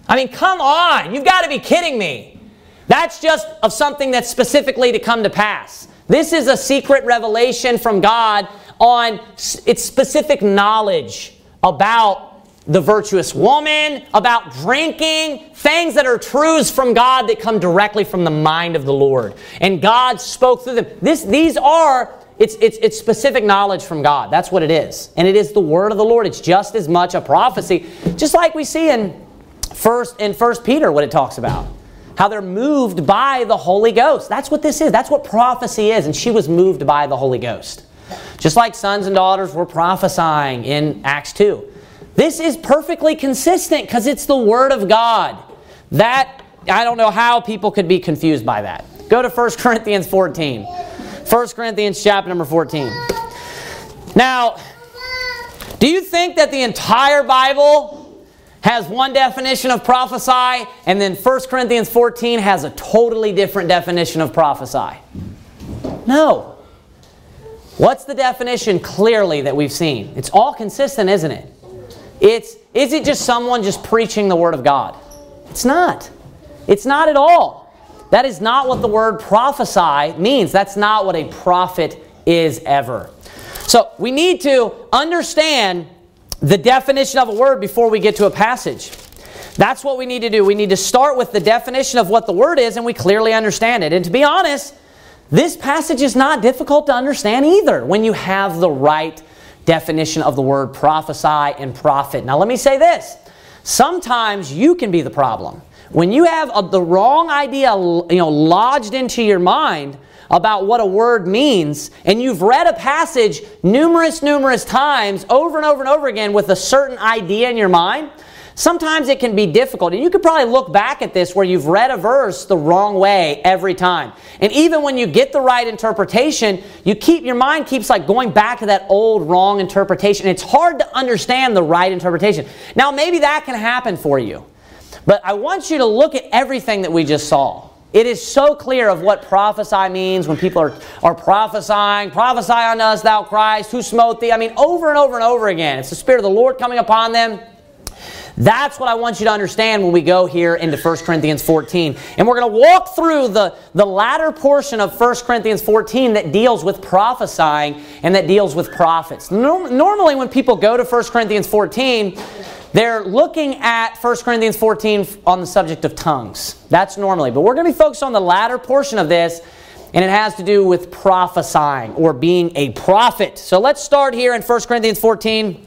I mean, come on. You've got to be kidding me. That's just of something that's specifically to come to pass. This is a secret revelation from God on its specific knowledge about the virtuous woman, about drinking, things that are truths from God that come directly from the mind of the Lord. And God spoke through them. This, these are it's, it's, it's specific knowledge from God. That's what it is. And it is the word of the Lord. It's just as much a prophecy, just like we see in first in First Peter what it talks about. How they're moved by the Holy Ghost. That's what this is. That's what prophecy is. And she was moved by the Holy Ghost. Just like sons and daughters were prophesying in Acts 2. This is perfectly consistent because it's the Word of God. That, I don't know how people could be confused by that. Go to 1 Corinthians 14. 1 Corinthians chapter number 14. Now, do you think that the entire Bible has one definition of prophesy and then 1 Corinthians 14 has a totally different definition of prophesy? No. What's the definition clearly that we've seen? It's all consistent, isn't it? It's is it just someone just preaching the word of God? It's not. It's not at all. That is not what the word prophesy means. That's not what a prophet is ever. So we need to understand the definition of a word before we get to a passage. That's what we need to do. We need to start with the definition of what the word is and we clearly understand it. And to be honest, this passage is not difficult to understand either when you have the right definition of the word prophesy and prophet. Now, let me say this sometimes you can be the problem. When you have a, the wrong idea you know, lodged into your mind about what a word means, and you've read a passage numerous, numerous times over and over and over again with a certain idea in your mind, sometimes it can be difficult. And you could probably look back at this where you've read a verse the wrong way every time. And even when you get the right interpretation, you keep your mind keeps like going back to that old wrong interpretation. It's hard to understand the right interpretation. Now maybe that can happen for you. But I want you to look at everything that we just saw. It is so clear of what prophesy means when people are, are prophesying. Prophesy on us, thou Christ, who smote thee. I mean, over and over and over again. It's the Spirit of the Lord coming upon them. That's what I want you to understand when we go here into 1 Corinthians 14. And we're going to walk through the, the latter portion of 1 Corinthians 14 that deals with prophesying and that deals with prophets. Normally, when people go to 1 Corinthians 14, they're looking at 1 Corinthians 14 on the subject of tongues. That's normally. But we're going to be focused on the latter portion of this, and it has to do with prophesying or being a prophet. So let's start here in 1 Corinthians 14.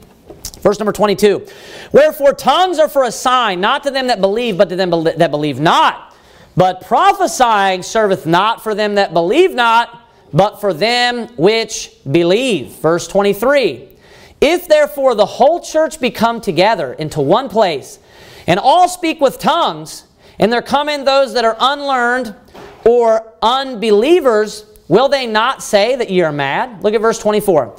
Verse number 22. Wherefore tongues are for a sign, not to them that believe, but to them that believe not. But prophesying serveth not for them that believe not, but for them which believe. Verse 23. If therefore the whole church be come together into one place, and all speak with tongues, and there come in those that are unlearned or unbelievers, will they not say that ye are mad? Look at verse 24.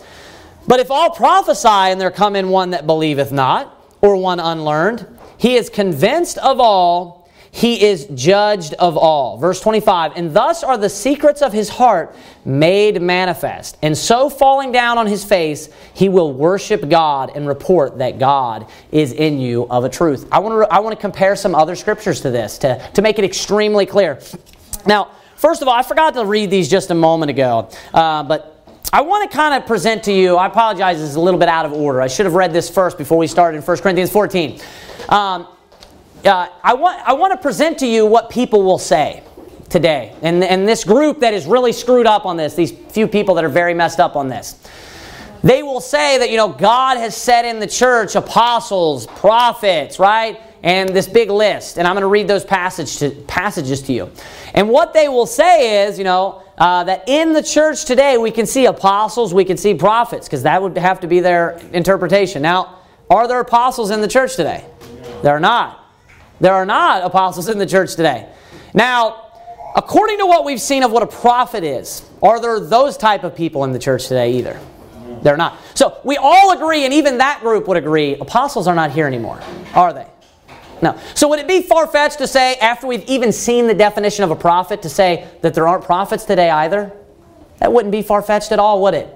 But if all prophesy, and there come in one that believeth not, or one unlearned, he is convinced of all he is judged of all. Verse 25, and thus are the secrets of his heart made manifest. And so falling down on his face, he will worship God and report that God is in you of a truth. I want to, I want to compare some other scriptures to this to, to make it extremely clear. Now, first of all, I forgot to read these just a moment ago, uh, but I want to kind of present to you, I apologize, this is a little bit out of order. I should have read this first before we started in 1 Corinthians 14. Um, uh, I, want, I want to present to you what people will say today. And, and this group that is really screwed up on this, these few people that are very messed up on this. They will say that, you know, God has set in the church apostles, prophets, right? And this big list. And I'm going to read those passage to, passages to you. And what they will say is, you know, uh, that in the church today we can see apostles, we can see prophets, because that would have to be their interpretation. Now, are there apostles in the church today? There are not. There are not apostles in the church today. Now, according to what we've seen of what a prophet is, are there those type of people in the church today either? They're not. So we all agree, and even that group would agree, apostles are not here anymore, are they? No. So would it be far fetched to say, after we've even seen the definition of a prophet, to say that there aren't prophets today either? That wouldn't be far fetched at all, would it?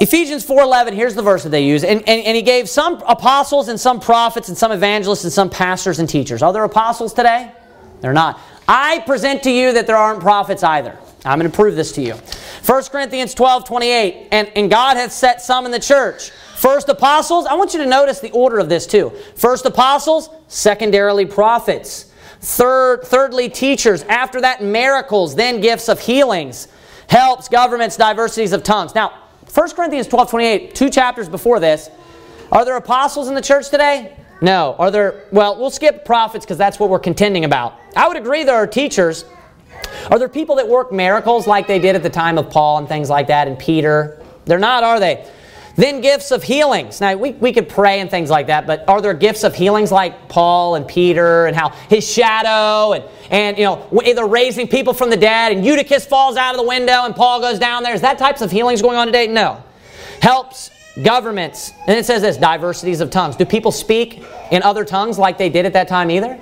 Ephesians 4.11, here's the verse that they use. And, and, and he gave some apostles and some prophets and some evangelists and some pastors and teachers. Are there apostles today? They're not. I present to you that there aren't prophets either. I'm going to prove this to you. 1 Corinthians 12, 28. And, and God hath set some in the church. First apostles, I want you to notice the order of this too. First apostles, secondarily prophets. Third, thirdly, teachers. After that, miracles, then gifts of healings, helps, governments, diversities of tongues. Now, 1 Corinthians 12 28, two chapters before this. Are there apostles in the church today? No. Are there, well, we'll skip prophets because that's what we're contending about. I would agree there are teachers. Are there people that work miracles like they did at the time of Paul and things like that and Peter? They're not, are they? Then gifts of healings. Now, we, we could pray and things like that, but are there gifts of healings like Paul and Peter and how his shadow and, and you know, they're raising people from the dead and Eutychus falls out of the window and Paul goes down there? Is that types of healings going on today? No. Helps governments. And it says this, diversities of tongues. Do people speak in other tongues like they did at that time either?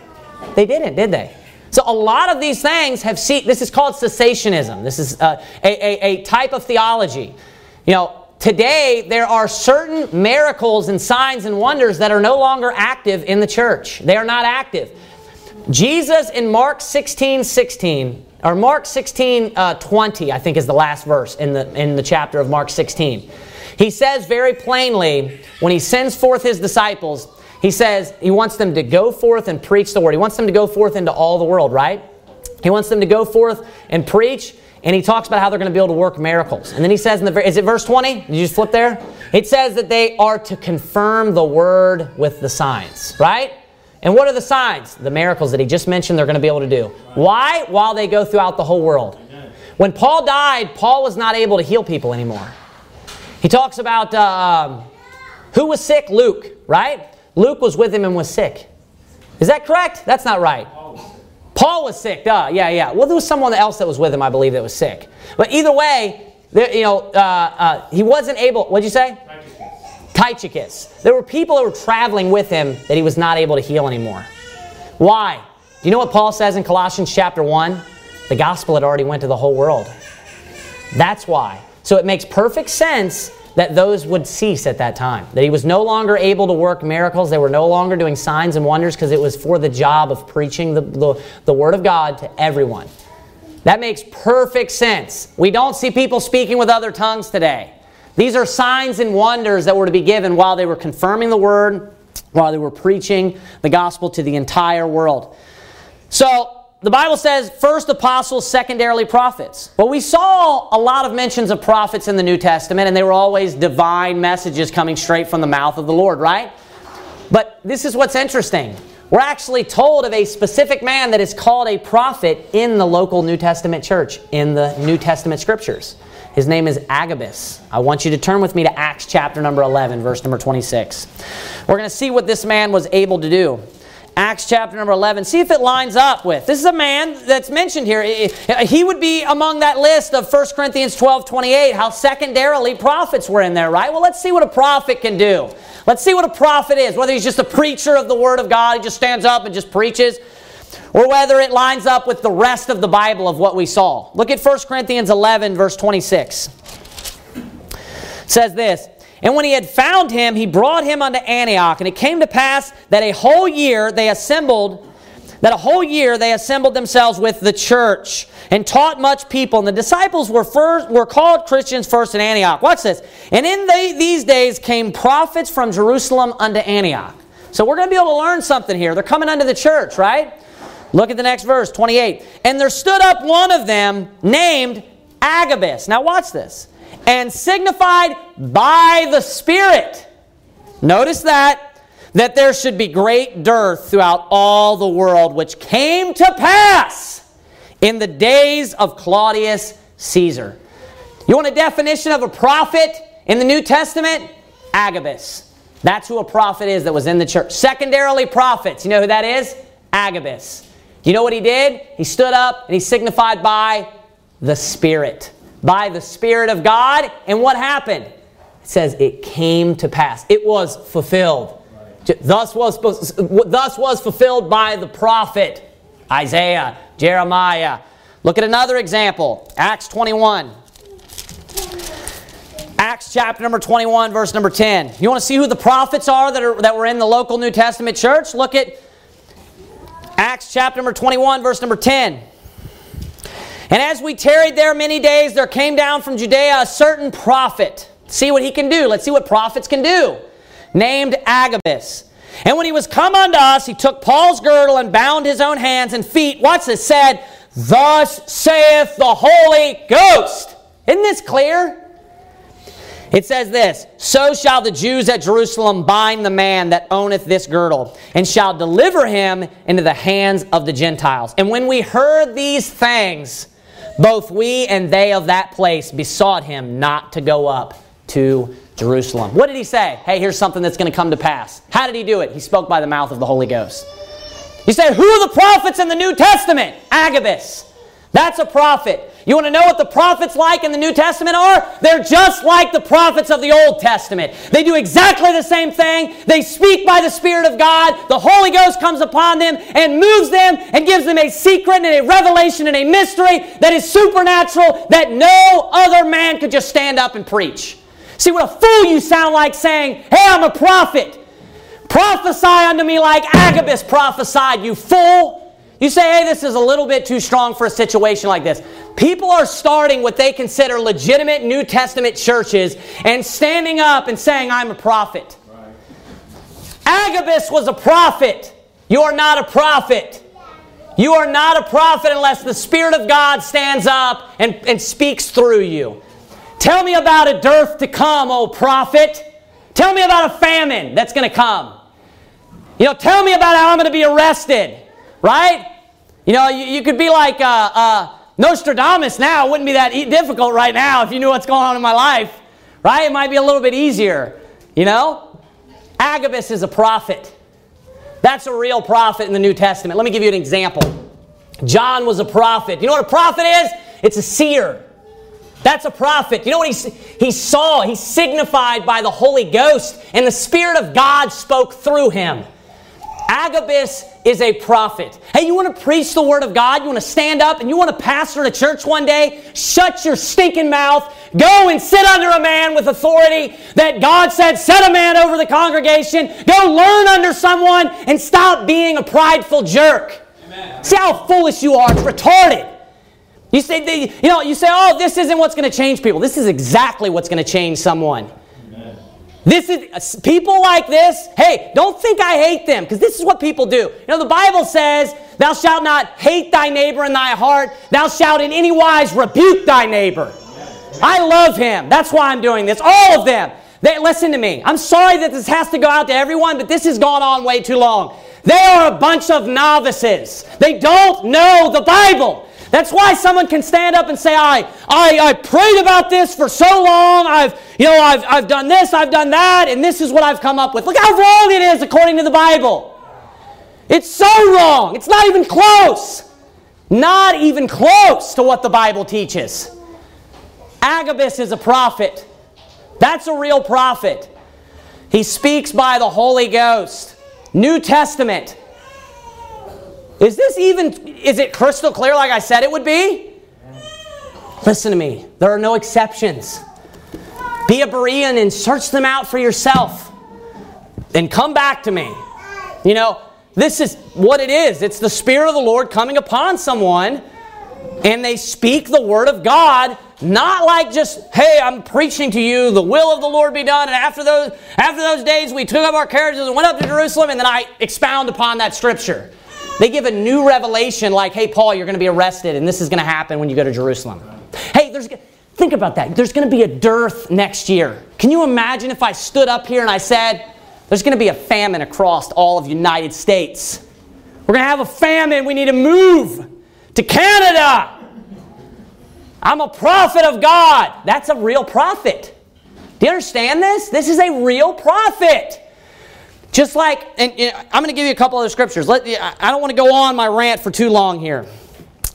They didn't, did they? So a lot of these things have seen, this is called cessationism. This is uh, a, a, a type of theology. You know, Today, there are certain miracles and signs and wonders that are no longer active in the church. They are not active. Jesus in Mark 16 16, or Mark 16 uh, 20, I think is the last verse in the, in the chapter of Mark 16. He says very plainly, when he sends forth his disciples, he says he wants them to go forth and preach the word. He wants them to go forth into all the world, right? He wants them to go forth and preach and he talks about how they're going to be able to work miracles. And then he says in the is it verse 20? Did you just flip there? It says that they are to confirm the word with the signs, right? And what are the signs? The miracles that he just mentioned they're going to be able to do. Why? While they go throughout the whole world. When Paul died, Paul was not able to heal people anymore. He talks about uh, who was sick? Luke, right? Luke was with him and was sick. Is that correct? That's not right. Paul was sick, duh. Yeah, yeah. Well, there was someone else that was with him, I believe, that was sick. But either way, there, you know, uh, uh, he wasn't able. What'd you say? Tychicus. There were people that were traveling with him that he was not able to heal anymore. Why? Do you know what Paul says in Colossians chapter 1? The gospel had already went to the whole world. That's why. So it makes perfect sense that those would cease at that time. That he was no longer able to work miracles. They were no longer doing signs and wonders because it was for the job of preaching the, the, the Word of God to everyone. That makes perfect sense. We don't see people speaking with other tongues today. These are signs and wonders that were to be given while they were confirming the Word, while they were preaching the gospel to the entire world. So, the Bible says first apostles, secondarily prophets. Well, we saw a lot of mentions of prophets in the New Testament, and they were always divine messages coming straight from the mouth of the Lord, right? But this is what's interesting. We're actually told of a specific man that is called a prophet in the local New Testament church, in the New Testament scriptures. His name is Agabus. I want you to turn with me to Acts chapter number 11, verse number 26. We're going to see what this man was able to do. Acts chapter number 11. See if it lines up with. This is a man that's mentioned here. He would be among that list of 1 Corinthians 12 28, how secondarily prophets were in there, right? Well, let's see what a prophet can do. Let's see what a prophet is. Whether he's just a preacher of the Word of God, he just stands up and just preaches, or whether it lines up with the rest of the Bible of what we saw. Look at 1 Corinthians 11, verse 26. It says this. And when he had found him, he brought him unto Antioch. And it came to pass that a whole year they assembled, that a whole year they assembled themselves with the church and taught much people. And the disciples were first were called Christians first in Antioch. Watch this. And in the, these days came prophets from Jerusalem unto Antioch. So we're going to be able to learn something here. They're coming unto the church, right? Look at the next verse, 28. And there stood up one of them named Agabus. Now watch this and signified by the Spirit. Notice that, that there should be great dearth throughout all the world, which came to pass in the days of Claudius Caesar. You want a definition of a prophet in the New Testament? Agabus. That's who a prophet is that was in the church. Secondarily, prophets. You know who that is? Agabus. You know what he did? He stood up and he signified by the Spirit. By the Spirit of God. And what happened? It says it came to pass. It was fulfilled. Thus was, thus was fulfilled by the prophet Isaiah, Jeremiah. Look at another example Acts 21. Acts chapter number 21, verse number 10. You want to see who the prophets are that, are that were in the local New Testament church? Look at Acts chapter number 21, verse number 10. And as we tarried there many days, there came down from Judea a certain prophet. See what he can do. Let's see what prophets can do. Named Agabus. And when he was come unto us, he took Paul's girdle and bound his own hands and feet. What's this? Said, Thus saith the Holy Ghost. Isn't this clear? It says this So shall the Jews at Jerusalem bind the man that owneth this girdle, and shall deliver him into the hands of the Gentiles. And when we heard these things, both we and they of that place besought him not to go up to Jerusalem. What did he say? Hey, here's something that's going to come to pass. How did he do it? He spoke by the mouth of the Holy Ghost. He said, Who are the prophets in the New Testament? Agabus. That's a prophet. You want to know what the prophets like in the New Testament are? They're just like the prophets of the Old Testament. They do exactly the same thing. They speak by the Spirit of God. The Holy Ghost comes upon them and moves them and gives them a secret and a revelation and a mystery that is supernatural that no other man could just stand up and preach. See what a fool you sound like saying, Hey, I'm a prophet. Prophesy unto me like Agabus prophesied, you fool. You say, hey, this is a little bit too strong for a situation like this. People are starting what they consider legitimate New Testament churches and standing up and saying, I'm a prophet. Right. Agabus was a prophet. You are not a prophet. You are not a prophet unless the Spirit of God stands up and, and speaks through you. Tell me about a dearth to come, O prophet. Tell me about a famine that's going to come. You know, tell me about how I'm going to be arrested right? You know, you, you could be like uh, uh, Nostradamus now. It wouldn't be that difficult right now if you knew what's going on in my life, right? It might be a little bit easier, you know? Agabus is a prophet. That's a real prophet in the New Testament. Let me give you an example. John was a prophet. You know what a prophet is? It's a seer. That's a prophet. You know what he, he saw? He signified by the Holy Ghost, and the Spirit of God spoke through him. Agabus is a prophet. Hey, you want to preach the word of God? You want to stand up and you want to pastor a church one day? Shut your stinking mouth. Go and sit under a man with authority that God said, set a man over the congregation. Go learn under someone and stop being a prideful jerk. Amen. See how foolish you are. It's retarded. You say, you know, you say, oh, this isn't what's going to change people. This is exactly what's going to change someone. This is people like this. Hey, don't think I hate them because this is what people do. You know, the Bible says, "Thou shalt not hate thy neighbor in thy heart. Thou shalt in any wise rebuke thy neighbor." I love him. That's why I'm doing this. All of them. They listen to me. I'm sorry that this has to go out to everyone, but this has gone on way too long. They are a bunch of novices. They don't know the Bible. That's why someone can stand up and say, I, I, I prayed about this for so long. I've, you know, I've, I've done this, I've done that, and this is what I've come up with. Look how wrong it is according to the Bible. It's so wrong. It's not even close. Not even close to what the Bible teaches. Agabus is a prophet. That's a real prophet. He speaks by the Holy Ghost. New Testament. Is this even, is it crystal clear like I said it would be? Listen to me. There are no exceptions. Be a Berean and search them out for yourself. And come back to me. You know, this is what it is. It's the Spirit of the Lord coming upon someone, and they speak the Word of God, not like just, hey, I'm preaching to you, the will of the Lord be done. And after those, after those days, we took up our carriages and went up to Jerusalem, and then I expound upon that scripture. They give a new revelation like, hey, Paul, you're going to be arrested, and this is going to happen when you go to Jerusalem. Hey, there's, think about that. There's going to be a dearth next year. Can you imagine if I stood up here and I said, there's going to be a famine across all of the United States? We're going to have a famine. We need to move to Canada. I'm a prophet of God. That's a real prophet. Do you understand this? This is a real prophet. Just like, and, I'm going to give you a couple other scriptures. Let, I don't want to go on my rant for too long here.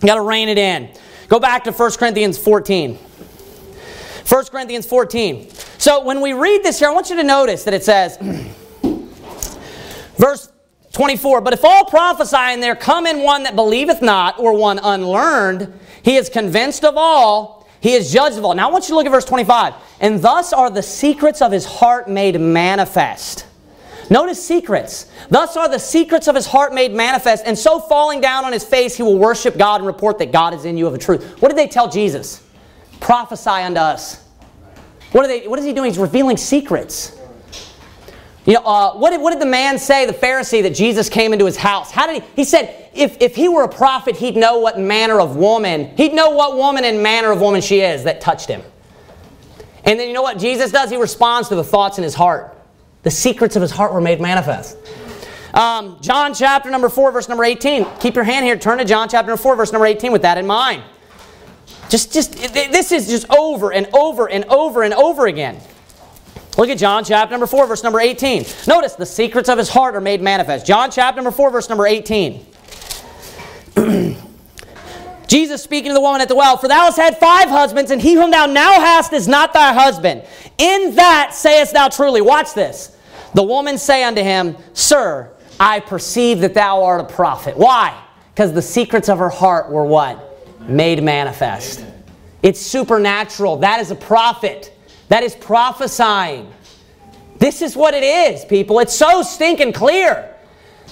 Got to rein it in. Go back to 1 Corinthians 14. 1 Corinthians 14. So when we read this here, I want you to notice that it says, verse 24, But if all prophesy and there come in one that believeth not, or one unlearned, he is convinced of all, he is judged of all. Now I want you to look at verse 25. And thus are the secrets of his heart made manifest. Notice secrets. Thus are the secrets of his heart made manifest, and so falling down on his face, he will worship God and report that God is in you of a truth. What did they tell Jesus? Prophesy unto us. What, are they, what is he doing? He's revealing secrets. You know, uh, what, did, what did the man say, the Pharisee, that Jesus came into his house? How did he? He said, if, if he were a prophet, he'd know what manner of woman, he'd know what woman and manner of woman she is that touched him. And then you know what Jesus does? He responds to the thoughts in his heart. The secrets of his heart were made manifest. Um, John chapter number 4, verse number 18. Keep your hand here. Turn to John chapter number 4, verse number 18 with that in mind. Just, just, this is just over and over and over and over again. Look at John chapter number 4, verse number 18. Notice the secrets of his heart are made manifest. John chapter number 4, verse number 18. Jesus speaking to the woman at the well, For thou hast had five husbands, and he whom thou now hast is not thy husband. In that sayest thou truly. Watch this. The woman say unto him, Sir, I perceive that thou art a prophet. Why? Because the secrets of her heart were what? Made manifest. It's supernatural. That is a prophet. That is prophesying. This is what it is, people. It's so stinking clear.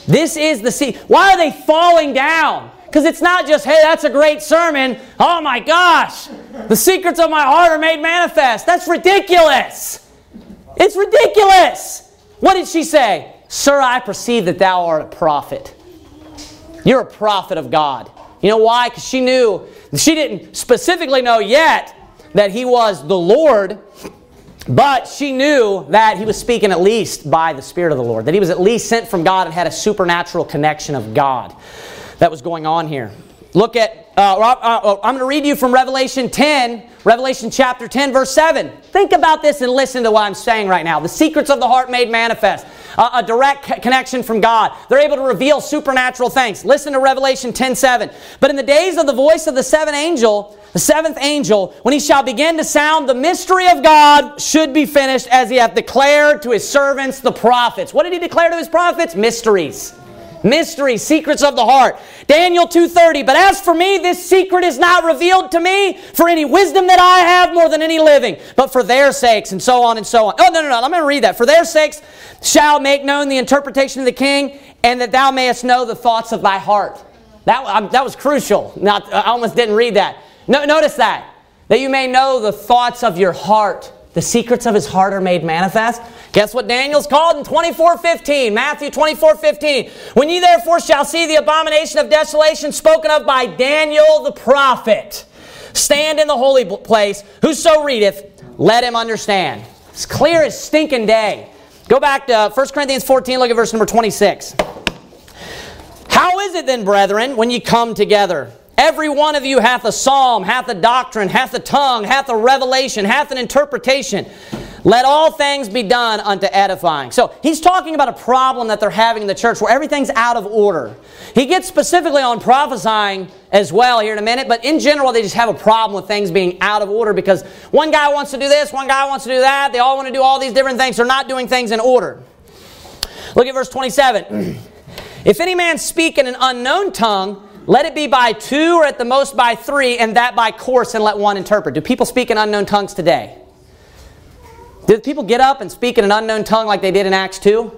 This is the sea. Why are they falling down? Because it's not just, hey, that's a great sermon. Oh my gosh, the secrets of my heart are made manifest. That's ridiculous. It's ridiculous. What did she say? Sir, I perceive that thou art a prophet. You're a prophet of God. You know why? Because she knew, she didn't specifically know yet that he was the Lord, but she knew that he was speaking at least by the Spirit of the Lord, that he was at least sent from God and had a supernatural connection of God that was going on here. Look at, uh, uh, uh I'm going to read you from Revelation 10, Revelation chapter 10, verse 7. Think about this and listen to what I'm saying right now. The secrets of the heart made manifest a direct connection from God. They're able to reveal supernatural things. Listen to Revelation 10 7. But in the days of the voice of the seventh angel, the seventh angel, when he shall begin to sound, the mystery of God should be finished as he hath declared to his servants, the prophets. What did he declare to his prophets? Mysteries. Mysteries, secrets of the heart. Daniel 2:30. But as for me, this secret is not revealed to me for any wisdom that I have more than any living, but for their sakes, and so on and so on. Oh, no, no, no. I'm going to read that. For their sakes shall make known the interpretation of the king, and that thou mayest know the thoughts of thy heart. That, um, that was crucial. Not, I almost didn't read that. No, notice that. That you may know the thoughts of your heart. The secrets of his heart are made manifest. Guess what Daniel's called in 24:15, Matthew 24:15. When ye therefore shall see the abomination of desolation spoken of by Daniel the prophet, stand in the holy place, whoso readeth, let him understand. It's clear as stinking day. Go back to uh, 1 Corinthians 14, look at verse number 26. How is it then, brethren, when ye come together? Every one of you hath a psalm, hath a doctrine, hath a tongue, hath a revelation, hath an interpretation. Let all things be done unto edifying. So he's talking about a problem that they're having in the church where everything's out of order. He gets specifically on prophesying as well here in a minute, but in general, they just have a problem with things being out of order because one guy wants to do this, one guy wants to do that. They all want to do all these different things. They're not doing things in order. Look at verse 27. if any man speak in an unknown tongue, let it be by two or at the most by three, and that by course, and let one interpret. Do people speak in unknown tongues today? Do people get up and speak in an unknown tongue like they did in Acts 2?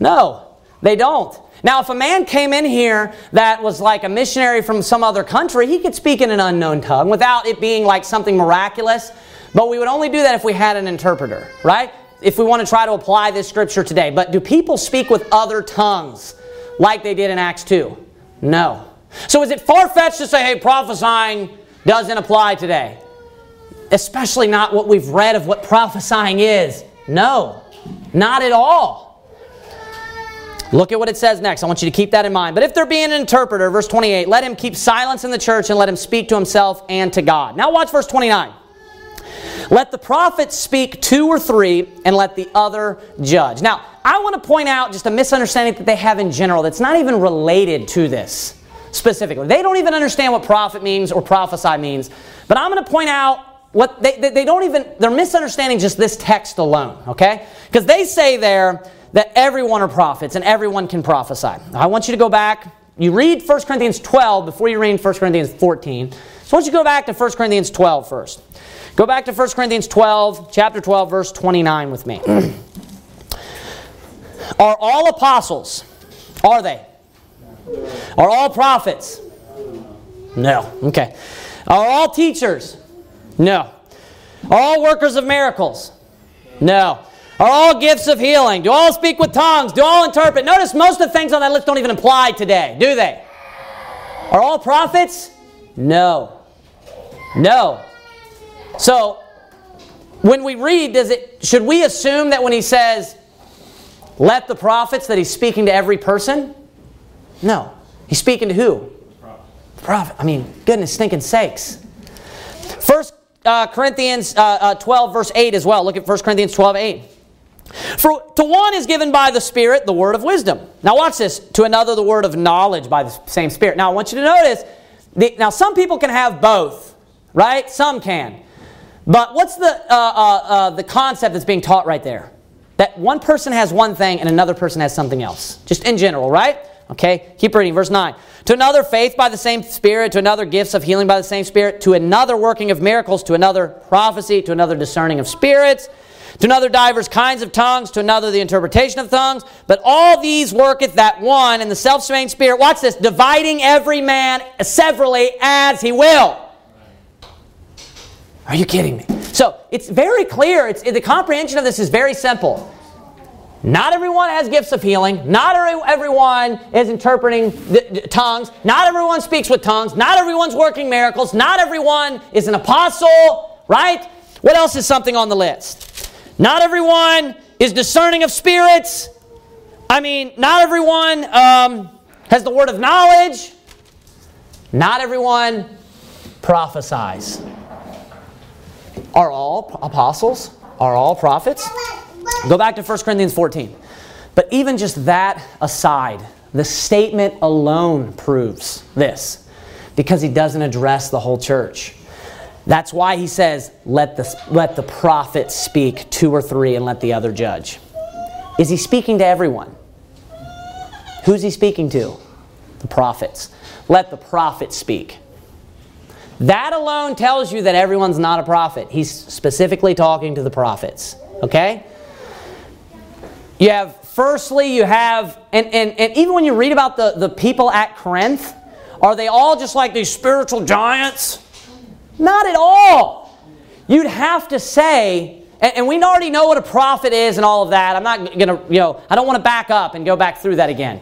No, they don't. Now, if a man came in here that was like a missionary from some other country, he could speak in an unknown tongue without it being like something miraculous. But we would only do that if we had an interpreter, right? If we want to try to apply this scripture today. But do people speak with other tongues like they did in Acts 2? No. So is it far fetched to say, hey, prophesying doesn't apply today? especially not what we've read of what prophesying is. No, not at all. Look at what it says next. I want you to keep that in mind. But if there be an interpreter, verse 28, let him keep silence in the church and let him speak to himself and to God. Now watch verse 29. Let the prophet speak two or three, and let the other judge. Now, I want to point out just a misunderstanding that they have in general that's not even related to this specifically. They don't even understand what prophet means or prophesy means. But I'm going to point out what they, they, they don't even, they're misunderstanding just this text alone, okay? Because they say there that everyone are prophets and everyone can prophesy. I want you to go back. You read 1 Corinthians 12 before you read 1 Corinthians 14. So I want you to go back to 1 Corinthians 12 first. Go back to 1 Corinthians 12, chapter 12, verse 29 with me. are all apostles? Are they? Are all prophets? No. Okay. Are all teachers? No. Are all workers of miracles? No. Are all gifts of healing? Do all speak with tongues? Do all interpret? Notice most of the things on that list don't even apply today, do they? Are all prophets? No. No. So, when we read, does it should we assume that when he says, let the prophets, that he's speaking to every person? No. He's speaking to who? The prophet. I mean, goodness stinking sakes. First uh, Corinthians uh, uh, 12, verse 8 as well. Look at 1 Corinthians 12, 8. For to one is given by the Spirit the word of wisdom. Now watch this. To another the word of knowledge by the same Spirit. Now I want you to notice. The, now some people can have both, right? Some can. But what's the uh, uh, uh, the concept that's being taught right there? That one person has one thing and another person has something else. Just in general, right? Okay, keep reading. Verse 9. To another, faith by the same Spirit. To another, gifts of healing by the same Spirit. To another, working of miracles. To another, prophecy. To another, discerning of spirits. To another, divers kinds of tongues. To another, the interpretation of tongues. But all these worketh that one in the self same Spirit. Watch this. Dividing every man severally as he will. Are you kidding me? So it's very clear. It's, the comprehension of this is very simple. Not everyone has gifts of healing. Not everyone is interpreting tongues. Not everyone speaks with tongues. Not everyone's working miracles. Not everyone is an apostle, right? What else is something on the list? Not everyone is discerning of spirits. I mean, not everyone um, has the word of knowledge. Not everyone prophesies. Are all apostles? Are all prophets? Go back to 1 Corinthians 14. But even just that aside, the statement alone proves this because he doesn't address the whole church. That's why he says, let the, let the prophet speak, two or three, and let the other judge. Is he speaking to everyone? Who's he speaking to? The prophets. Let the prophet speak. That alone tells you that everyone's not a prophet. He's specifically talking to the prophets. Okay? You have, firstly, you have, and, and, and even when you read about the, the people at Corinth, are they all just like these spiritual giants? Not at all. You'd have to say, and, and we already know what a prophet is and all of that. I'm not going to, you know, I don't want to back up and go back through that again.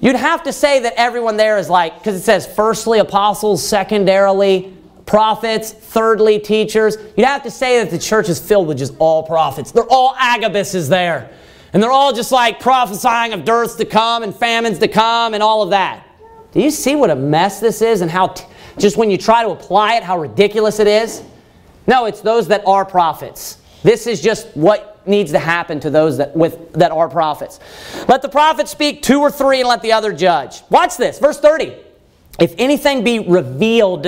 You'd have to say that everyone there is like, because it says firstly apostles, secondarily prophets, thirdly teachers. You'd have to say that the church is filled with just all prophets. They're all Agabuses there. And they're all just like prophesying of dearths to come and famines to come and all of that. Do you see what a mess this is and how, t- just when you try to apply it, how ridiculous it is? No, it's those that are prophets. This is just what needs to happen to those that, with, that are prophets. Let the prophet speak two or three and let the other judge. Watch this, verse 30. If anything be revealed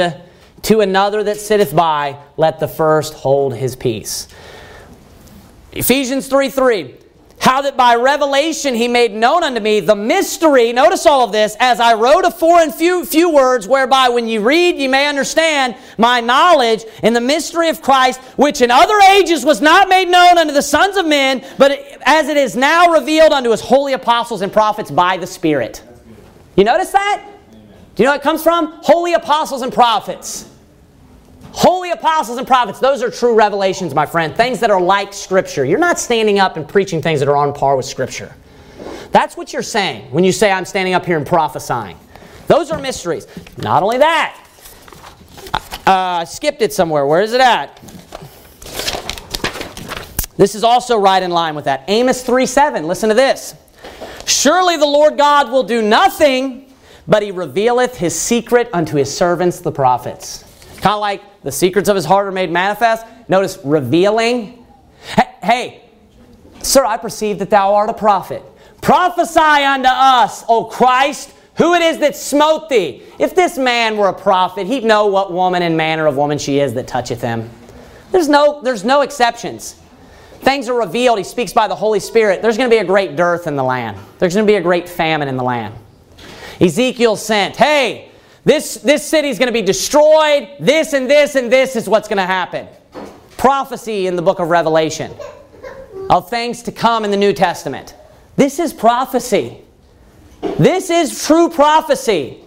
to another that sitteth by, let the first hold his peace. Ephesians 3 3. How that by revelation he made known unto me the mystery, notice all of this, as I wrote afore in few, few words, whereby when you read you may understand my knowledge in the mystery of Christ, which in other ages was not made known unto the sons of men, but as it is now revealed unto his holy apostles and prophets by the Spirit. You notice that? Do you know what it comes from? Holy apostles and prophets. Holy apostles and prophets, those are true revelations, my friend. Things that are like Scripture. You're not standing up and preaching things that are on par with Scripture. That's what you're saying when you say, I'm standing up here and prophesying. Those are mysteries. Not only that, uh, I skipped it somewhere. Where is it at? This is also right in line with that. Amos 3 7. Listen to this. Surely the Lord God will do nothing, but he revealeth his secret unto his servants, the prophets. Kind of like the secrets of his heart are made manifest. Notice revealing. Hey, Sir, I perceive that thou art a prophet. Prophesy unto us, O Christ, who it is that smote thee. If this man were a prophet, he'd know what woman and manner of woman she is that toucheth him. There's no, there's no exceptions. Things are revealed. He speaks by the Holy Spirit. There's going to be a great dearth in the land. There's going to be a great famine in the land. Ezekiel sent, hey, this, this city is going to be destroyed. This and this and this is what's going to happen. Prophecy in the book of Revelation of things to come in the New Testament. This is prophecy. This is true prophecy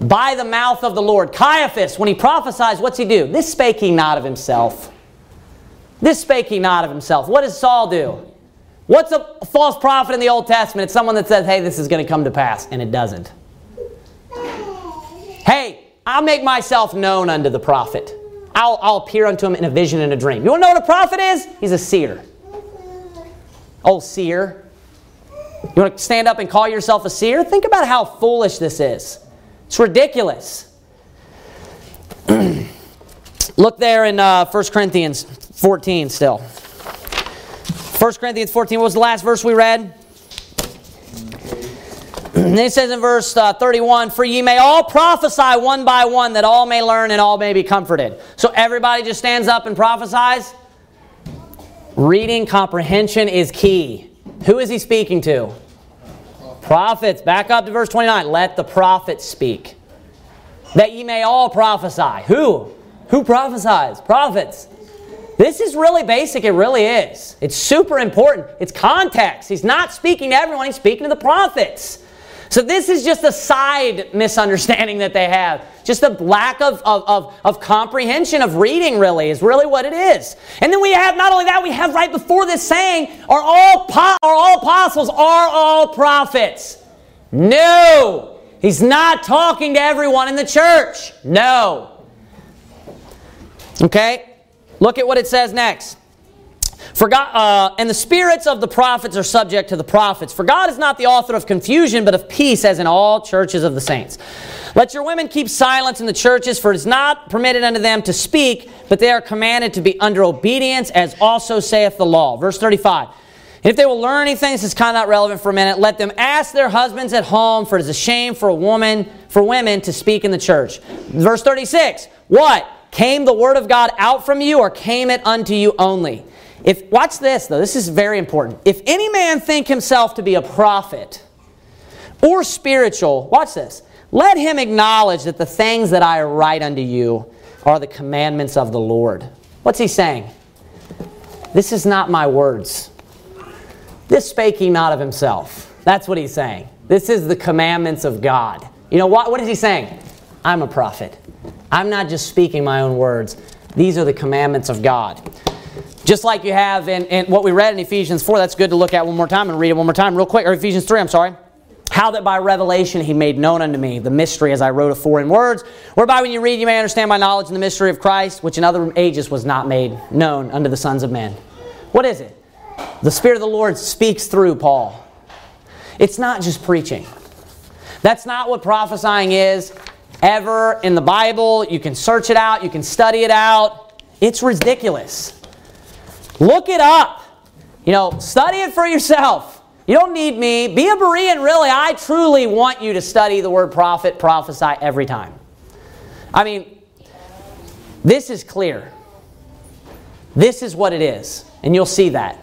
by the mouth of the Lord. Caiaphas, when he prophesies, what's he do? This spake he not of himself. This spake he not of himself. What does Saul do? What's a false prophet in the Old Testament? It's someone that says, hey, this is going to come to pass, and it doesn't. Hey, I'll make myself known unto the prophet. I'll, I'll appear unto him in a vision and a dream. You want to know what a prophet is? He's a seer. Oh, seer. You want to stand up and call yourself a seer? Think about how foolish this is. It's ridiculous. Look there in uh, 1 Corinthians 14 still. 1 Corinthians 14, what was the last verse we read? And it says in verse uh, 31, For ye may all prophesy one by one, that all may learn and all may be comforted. So everybody just stands up and prophesies? Reading comprehension is key. Who is he speaking to? Prophets. Back up to verse 29. Let the prophets speak. That ye may all prophesy. Who? Who prophesies? Prophets. This is really basic. It really is. It's super important. It's context. He's not speaking to everyone, he's speaking to the prophets. So this is just a side misunderstanding that they have. Just a lack of, of, of, of, comprehension of reading, really, is really what it is. And then we have, not only that, we have right before this saying, are all, po- are all apostles, are all prophets? No. He's not talking to everyone in the church. No. Okay? Look at what it says next. For God, uh, and the spirits of the prophets are subject to the prophets. For God is not the author of confusion, but of peace, as in all churches of the saints. Let your women keep silence in the churches, for it is not permitted unto them to speak, but they are commanded to be under obedience, as also saith the law. Verse 35. And if they will learn anything, this is kind of not relevant for a minute, let them ask their husbands at home, for it is a shame for a woman, for women to speak in the church. Verse 36. What? Came the word of God out from you, or came it unto you only? If watch this though, this is very important. If any man think himself to be a prophet or spiritual, watch this. Let him acknowledge that the things that I write unto you are the commandments of the Lord. What's he saying? This is not my words. This spake he not of himself. That's what he's saying. This is the commandments of God. You know what? What is he saying? I'm a prophet. I'm not just speaking my own words. These are the commandments of God. Just like you have in, in, what we read in Ephesians 4, that's good to look at one more time and read it one more time, real quick. Or Ephesians 3, I'm sorry. How that by revelation he made known unto me the mystery as I wrote afore in words, whereby when you read you may understand my knowledge in the mystery of Christ, which in other ages was not made known unto the sons of men. What is it? The Spirit of the Lord speaks through Paul. It's not just preaching. That's not what prophesying is ever in the Bible. You can search it out, you can study it out. It's ridiculous. Look it up. You know, study it for yourself. You don't need me. Be a Berean, really. I truly want you to study the word prophet, prophesy every time. I mean, this is clear. This is what it is. And you'll see that.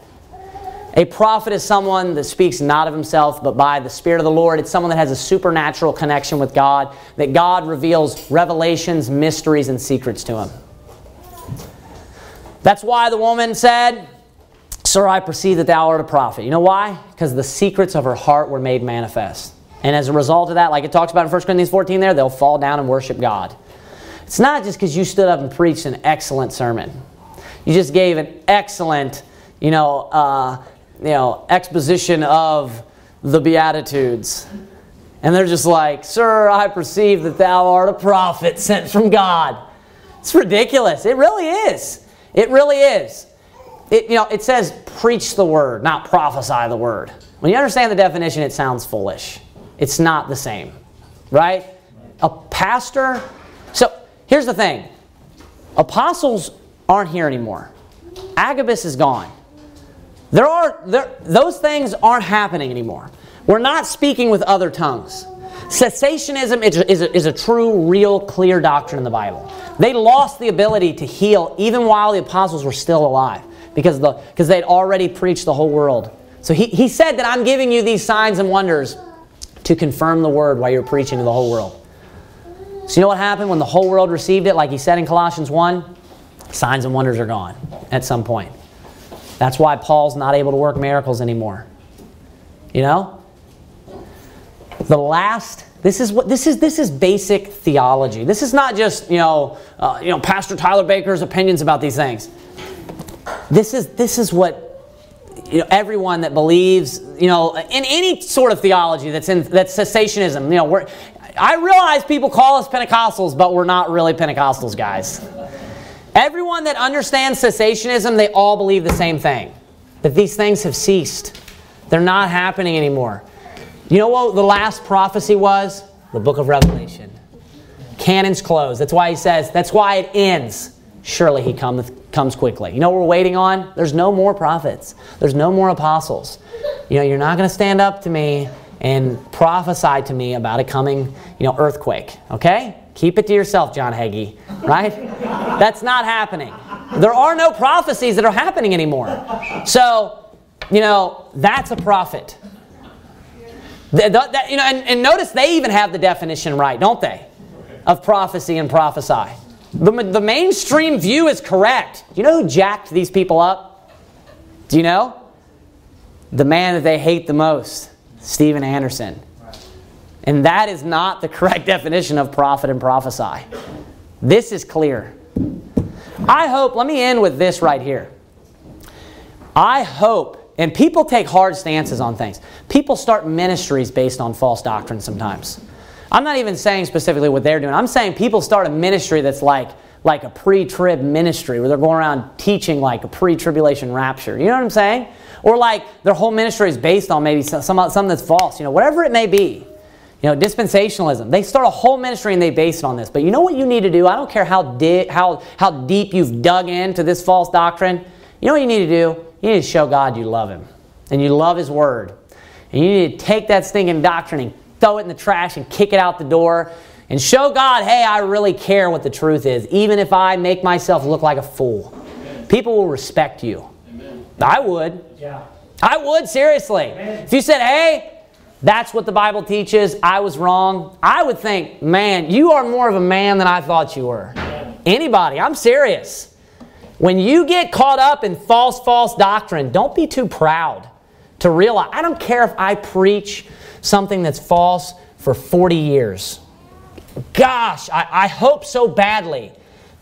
A prophet is someone that speaks not of himself, but by the Spirit of the Lord. It's someone that has a supernatural connection with God, that God reveals revelations, mysteries, and secrets to him. That's why the woman said, Sir, I perceive that thou art a prophet. You know why? Because the secrets of her heart were made manifest. And as a result of that, like it talks about in 1 Corinthians 14 there, they'll fall down and worship God. It's not just because you stood up and preached an excellent sermon. You just gave an excellent, you know, uh, you know, exposition of the Beatitudes. And they're just like, Sir, I perceive that thou art a prophet sent from God. It's ridiculous. It really is. It really is. It, you know, it says preach the word, not prophesy the word. When you understand the definition, it sounds foolish. It's not the same, right? A pastor. So here's the thing apostles aren't here anymore. Agabus is gone. There are there, those things aren't happening anymore. We're not speaking with other tongues. Cessationism is a, is, is a true, real, clear doctrine in the Bible. They lost the ability to heal even while the apostles were still alive because, the, they'd already preached the whole world. So he, he said that I'm giving you these signs and wonders to confirm the word while you're preaching to the whole world. So you know what happened when the whole world received it, like he said in Colossians 1? Signs and wonders are gone at some point. That's why Paul's not able to work miracles anymore. You know? The last this is what this is. This is basic theology. This is not just you know uh, you know Pastor Tyler Baker's opinions about these things. This is this is what you know everyone that believes you know in any sort of theology that's in that's cessationism. You know, we're, I realize people call us Pentecostals, but we're not really Pentecostals, guys. Everyone that understands cessationism, they all believe the same thing that these things have ceased. They're not happening anymore. You know what the last prophecy was? The book of Revelation. Canon's closed. That's why he says, that's why it ends. Surely he cometh, comes quickly. You know what we're waiting on? There's no more prophets. There's no more apostles. You know, you're not going to stand up to me and prophesy to me about a coming, you know, earthquake. Okay? Keep it to yourself, John Hagee. Right? That's not happening. There are no prophecies that are happening anymore. So, you know, that's a prophet. The, that, you know, and, and notice they even have the definition right, don't they? Of prophecy and prophesy. The, the mainstream view is correct. Do you know who jacked these people up? Do you know? The man that they hate the most, Steven Anderson. And that is not the correct definition of prophet and prophesy. This is clear. I hope, let me end with this right here. I hope and people take hard stances on things. People start ministries based on false doctrine sometimes. I'm not even saying specifically what they're doing. I'm saying people start a ministry that's like like a pre-trib ministry where they're going around teaching like a pre-tribulation rapture. You know what I'm saying? Or like their whole ministry is based on maybe some, something that's false. You know, whatever it may be. You know, dispensationalism. They start a whole ministry and they base it on this. But you know what you need to do? I don't care how, di- how, how deep you've dug into this false doctrine. You know what you need to do? You need to show God you love Him and you love His Word. And you need to take that stinking doctrine and throw it in the trash and kick it out the door and show God, hey, I really care what the truth is, even if I make myself look like a fool. Amen. People will respect you. Amen. I would. Yeah. I would, seriously. Amen. If you said, hey, that's what the Bible teaches, I was wrong, I would think, man, you are more of a man than I thought you were. Anybody, I'm serious. When you get caught up in false, false doctrine, don't be too proud to realize. I don't care if I preach something that's false for 40 years. Gosh, I, I hope so badly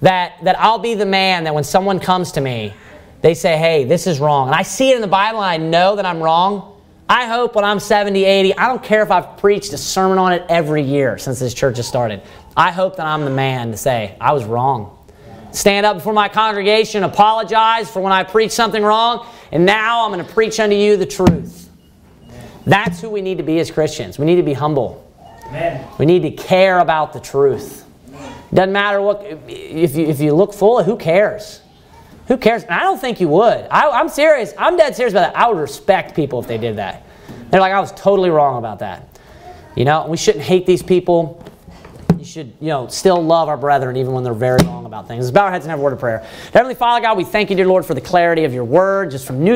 that, that I'll be the man that when someone comes to me, they say, hey, this is wrong. And I see it in the Bible and I know that I'm wrong. I hope when I'm 70, 80, I don't care if I've preached a sermon on it every year since this church has started. I hope that I'm the man to say, I was wrong stand up before my congregation, apologize for when I preach something wrong, and now I'm going to preach unto you the truth. That's who we need to be as Christians. We need to be humble. Amen. We need to care about the truth. Doesn't matter what if you if you look full, who cares? Who cares? And I don't think you would. I, am serious. I'm dead serious about that. I would respect people if they did that. They're like, I was totally wrong about that. You know, we shouldn't hate these people you should, you know, still love our brethren even when they're very wrong about things. Let's bow our heads and have a word of prayer. Heavenly Father, God, we thank you, dear Lord, for the clarity of your word, just from new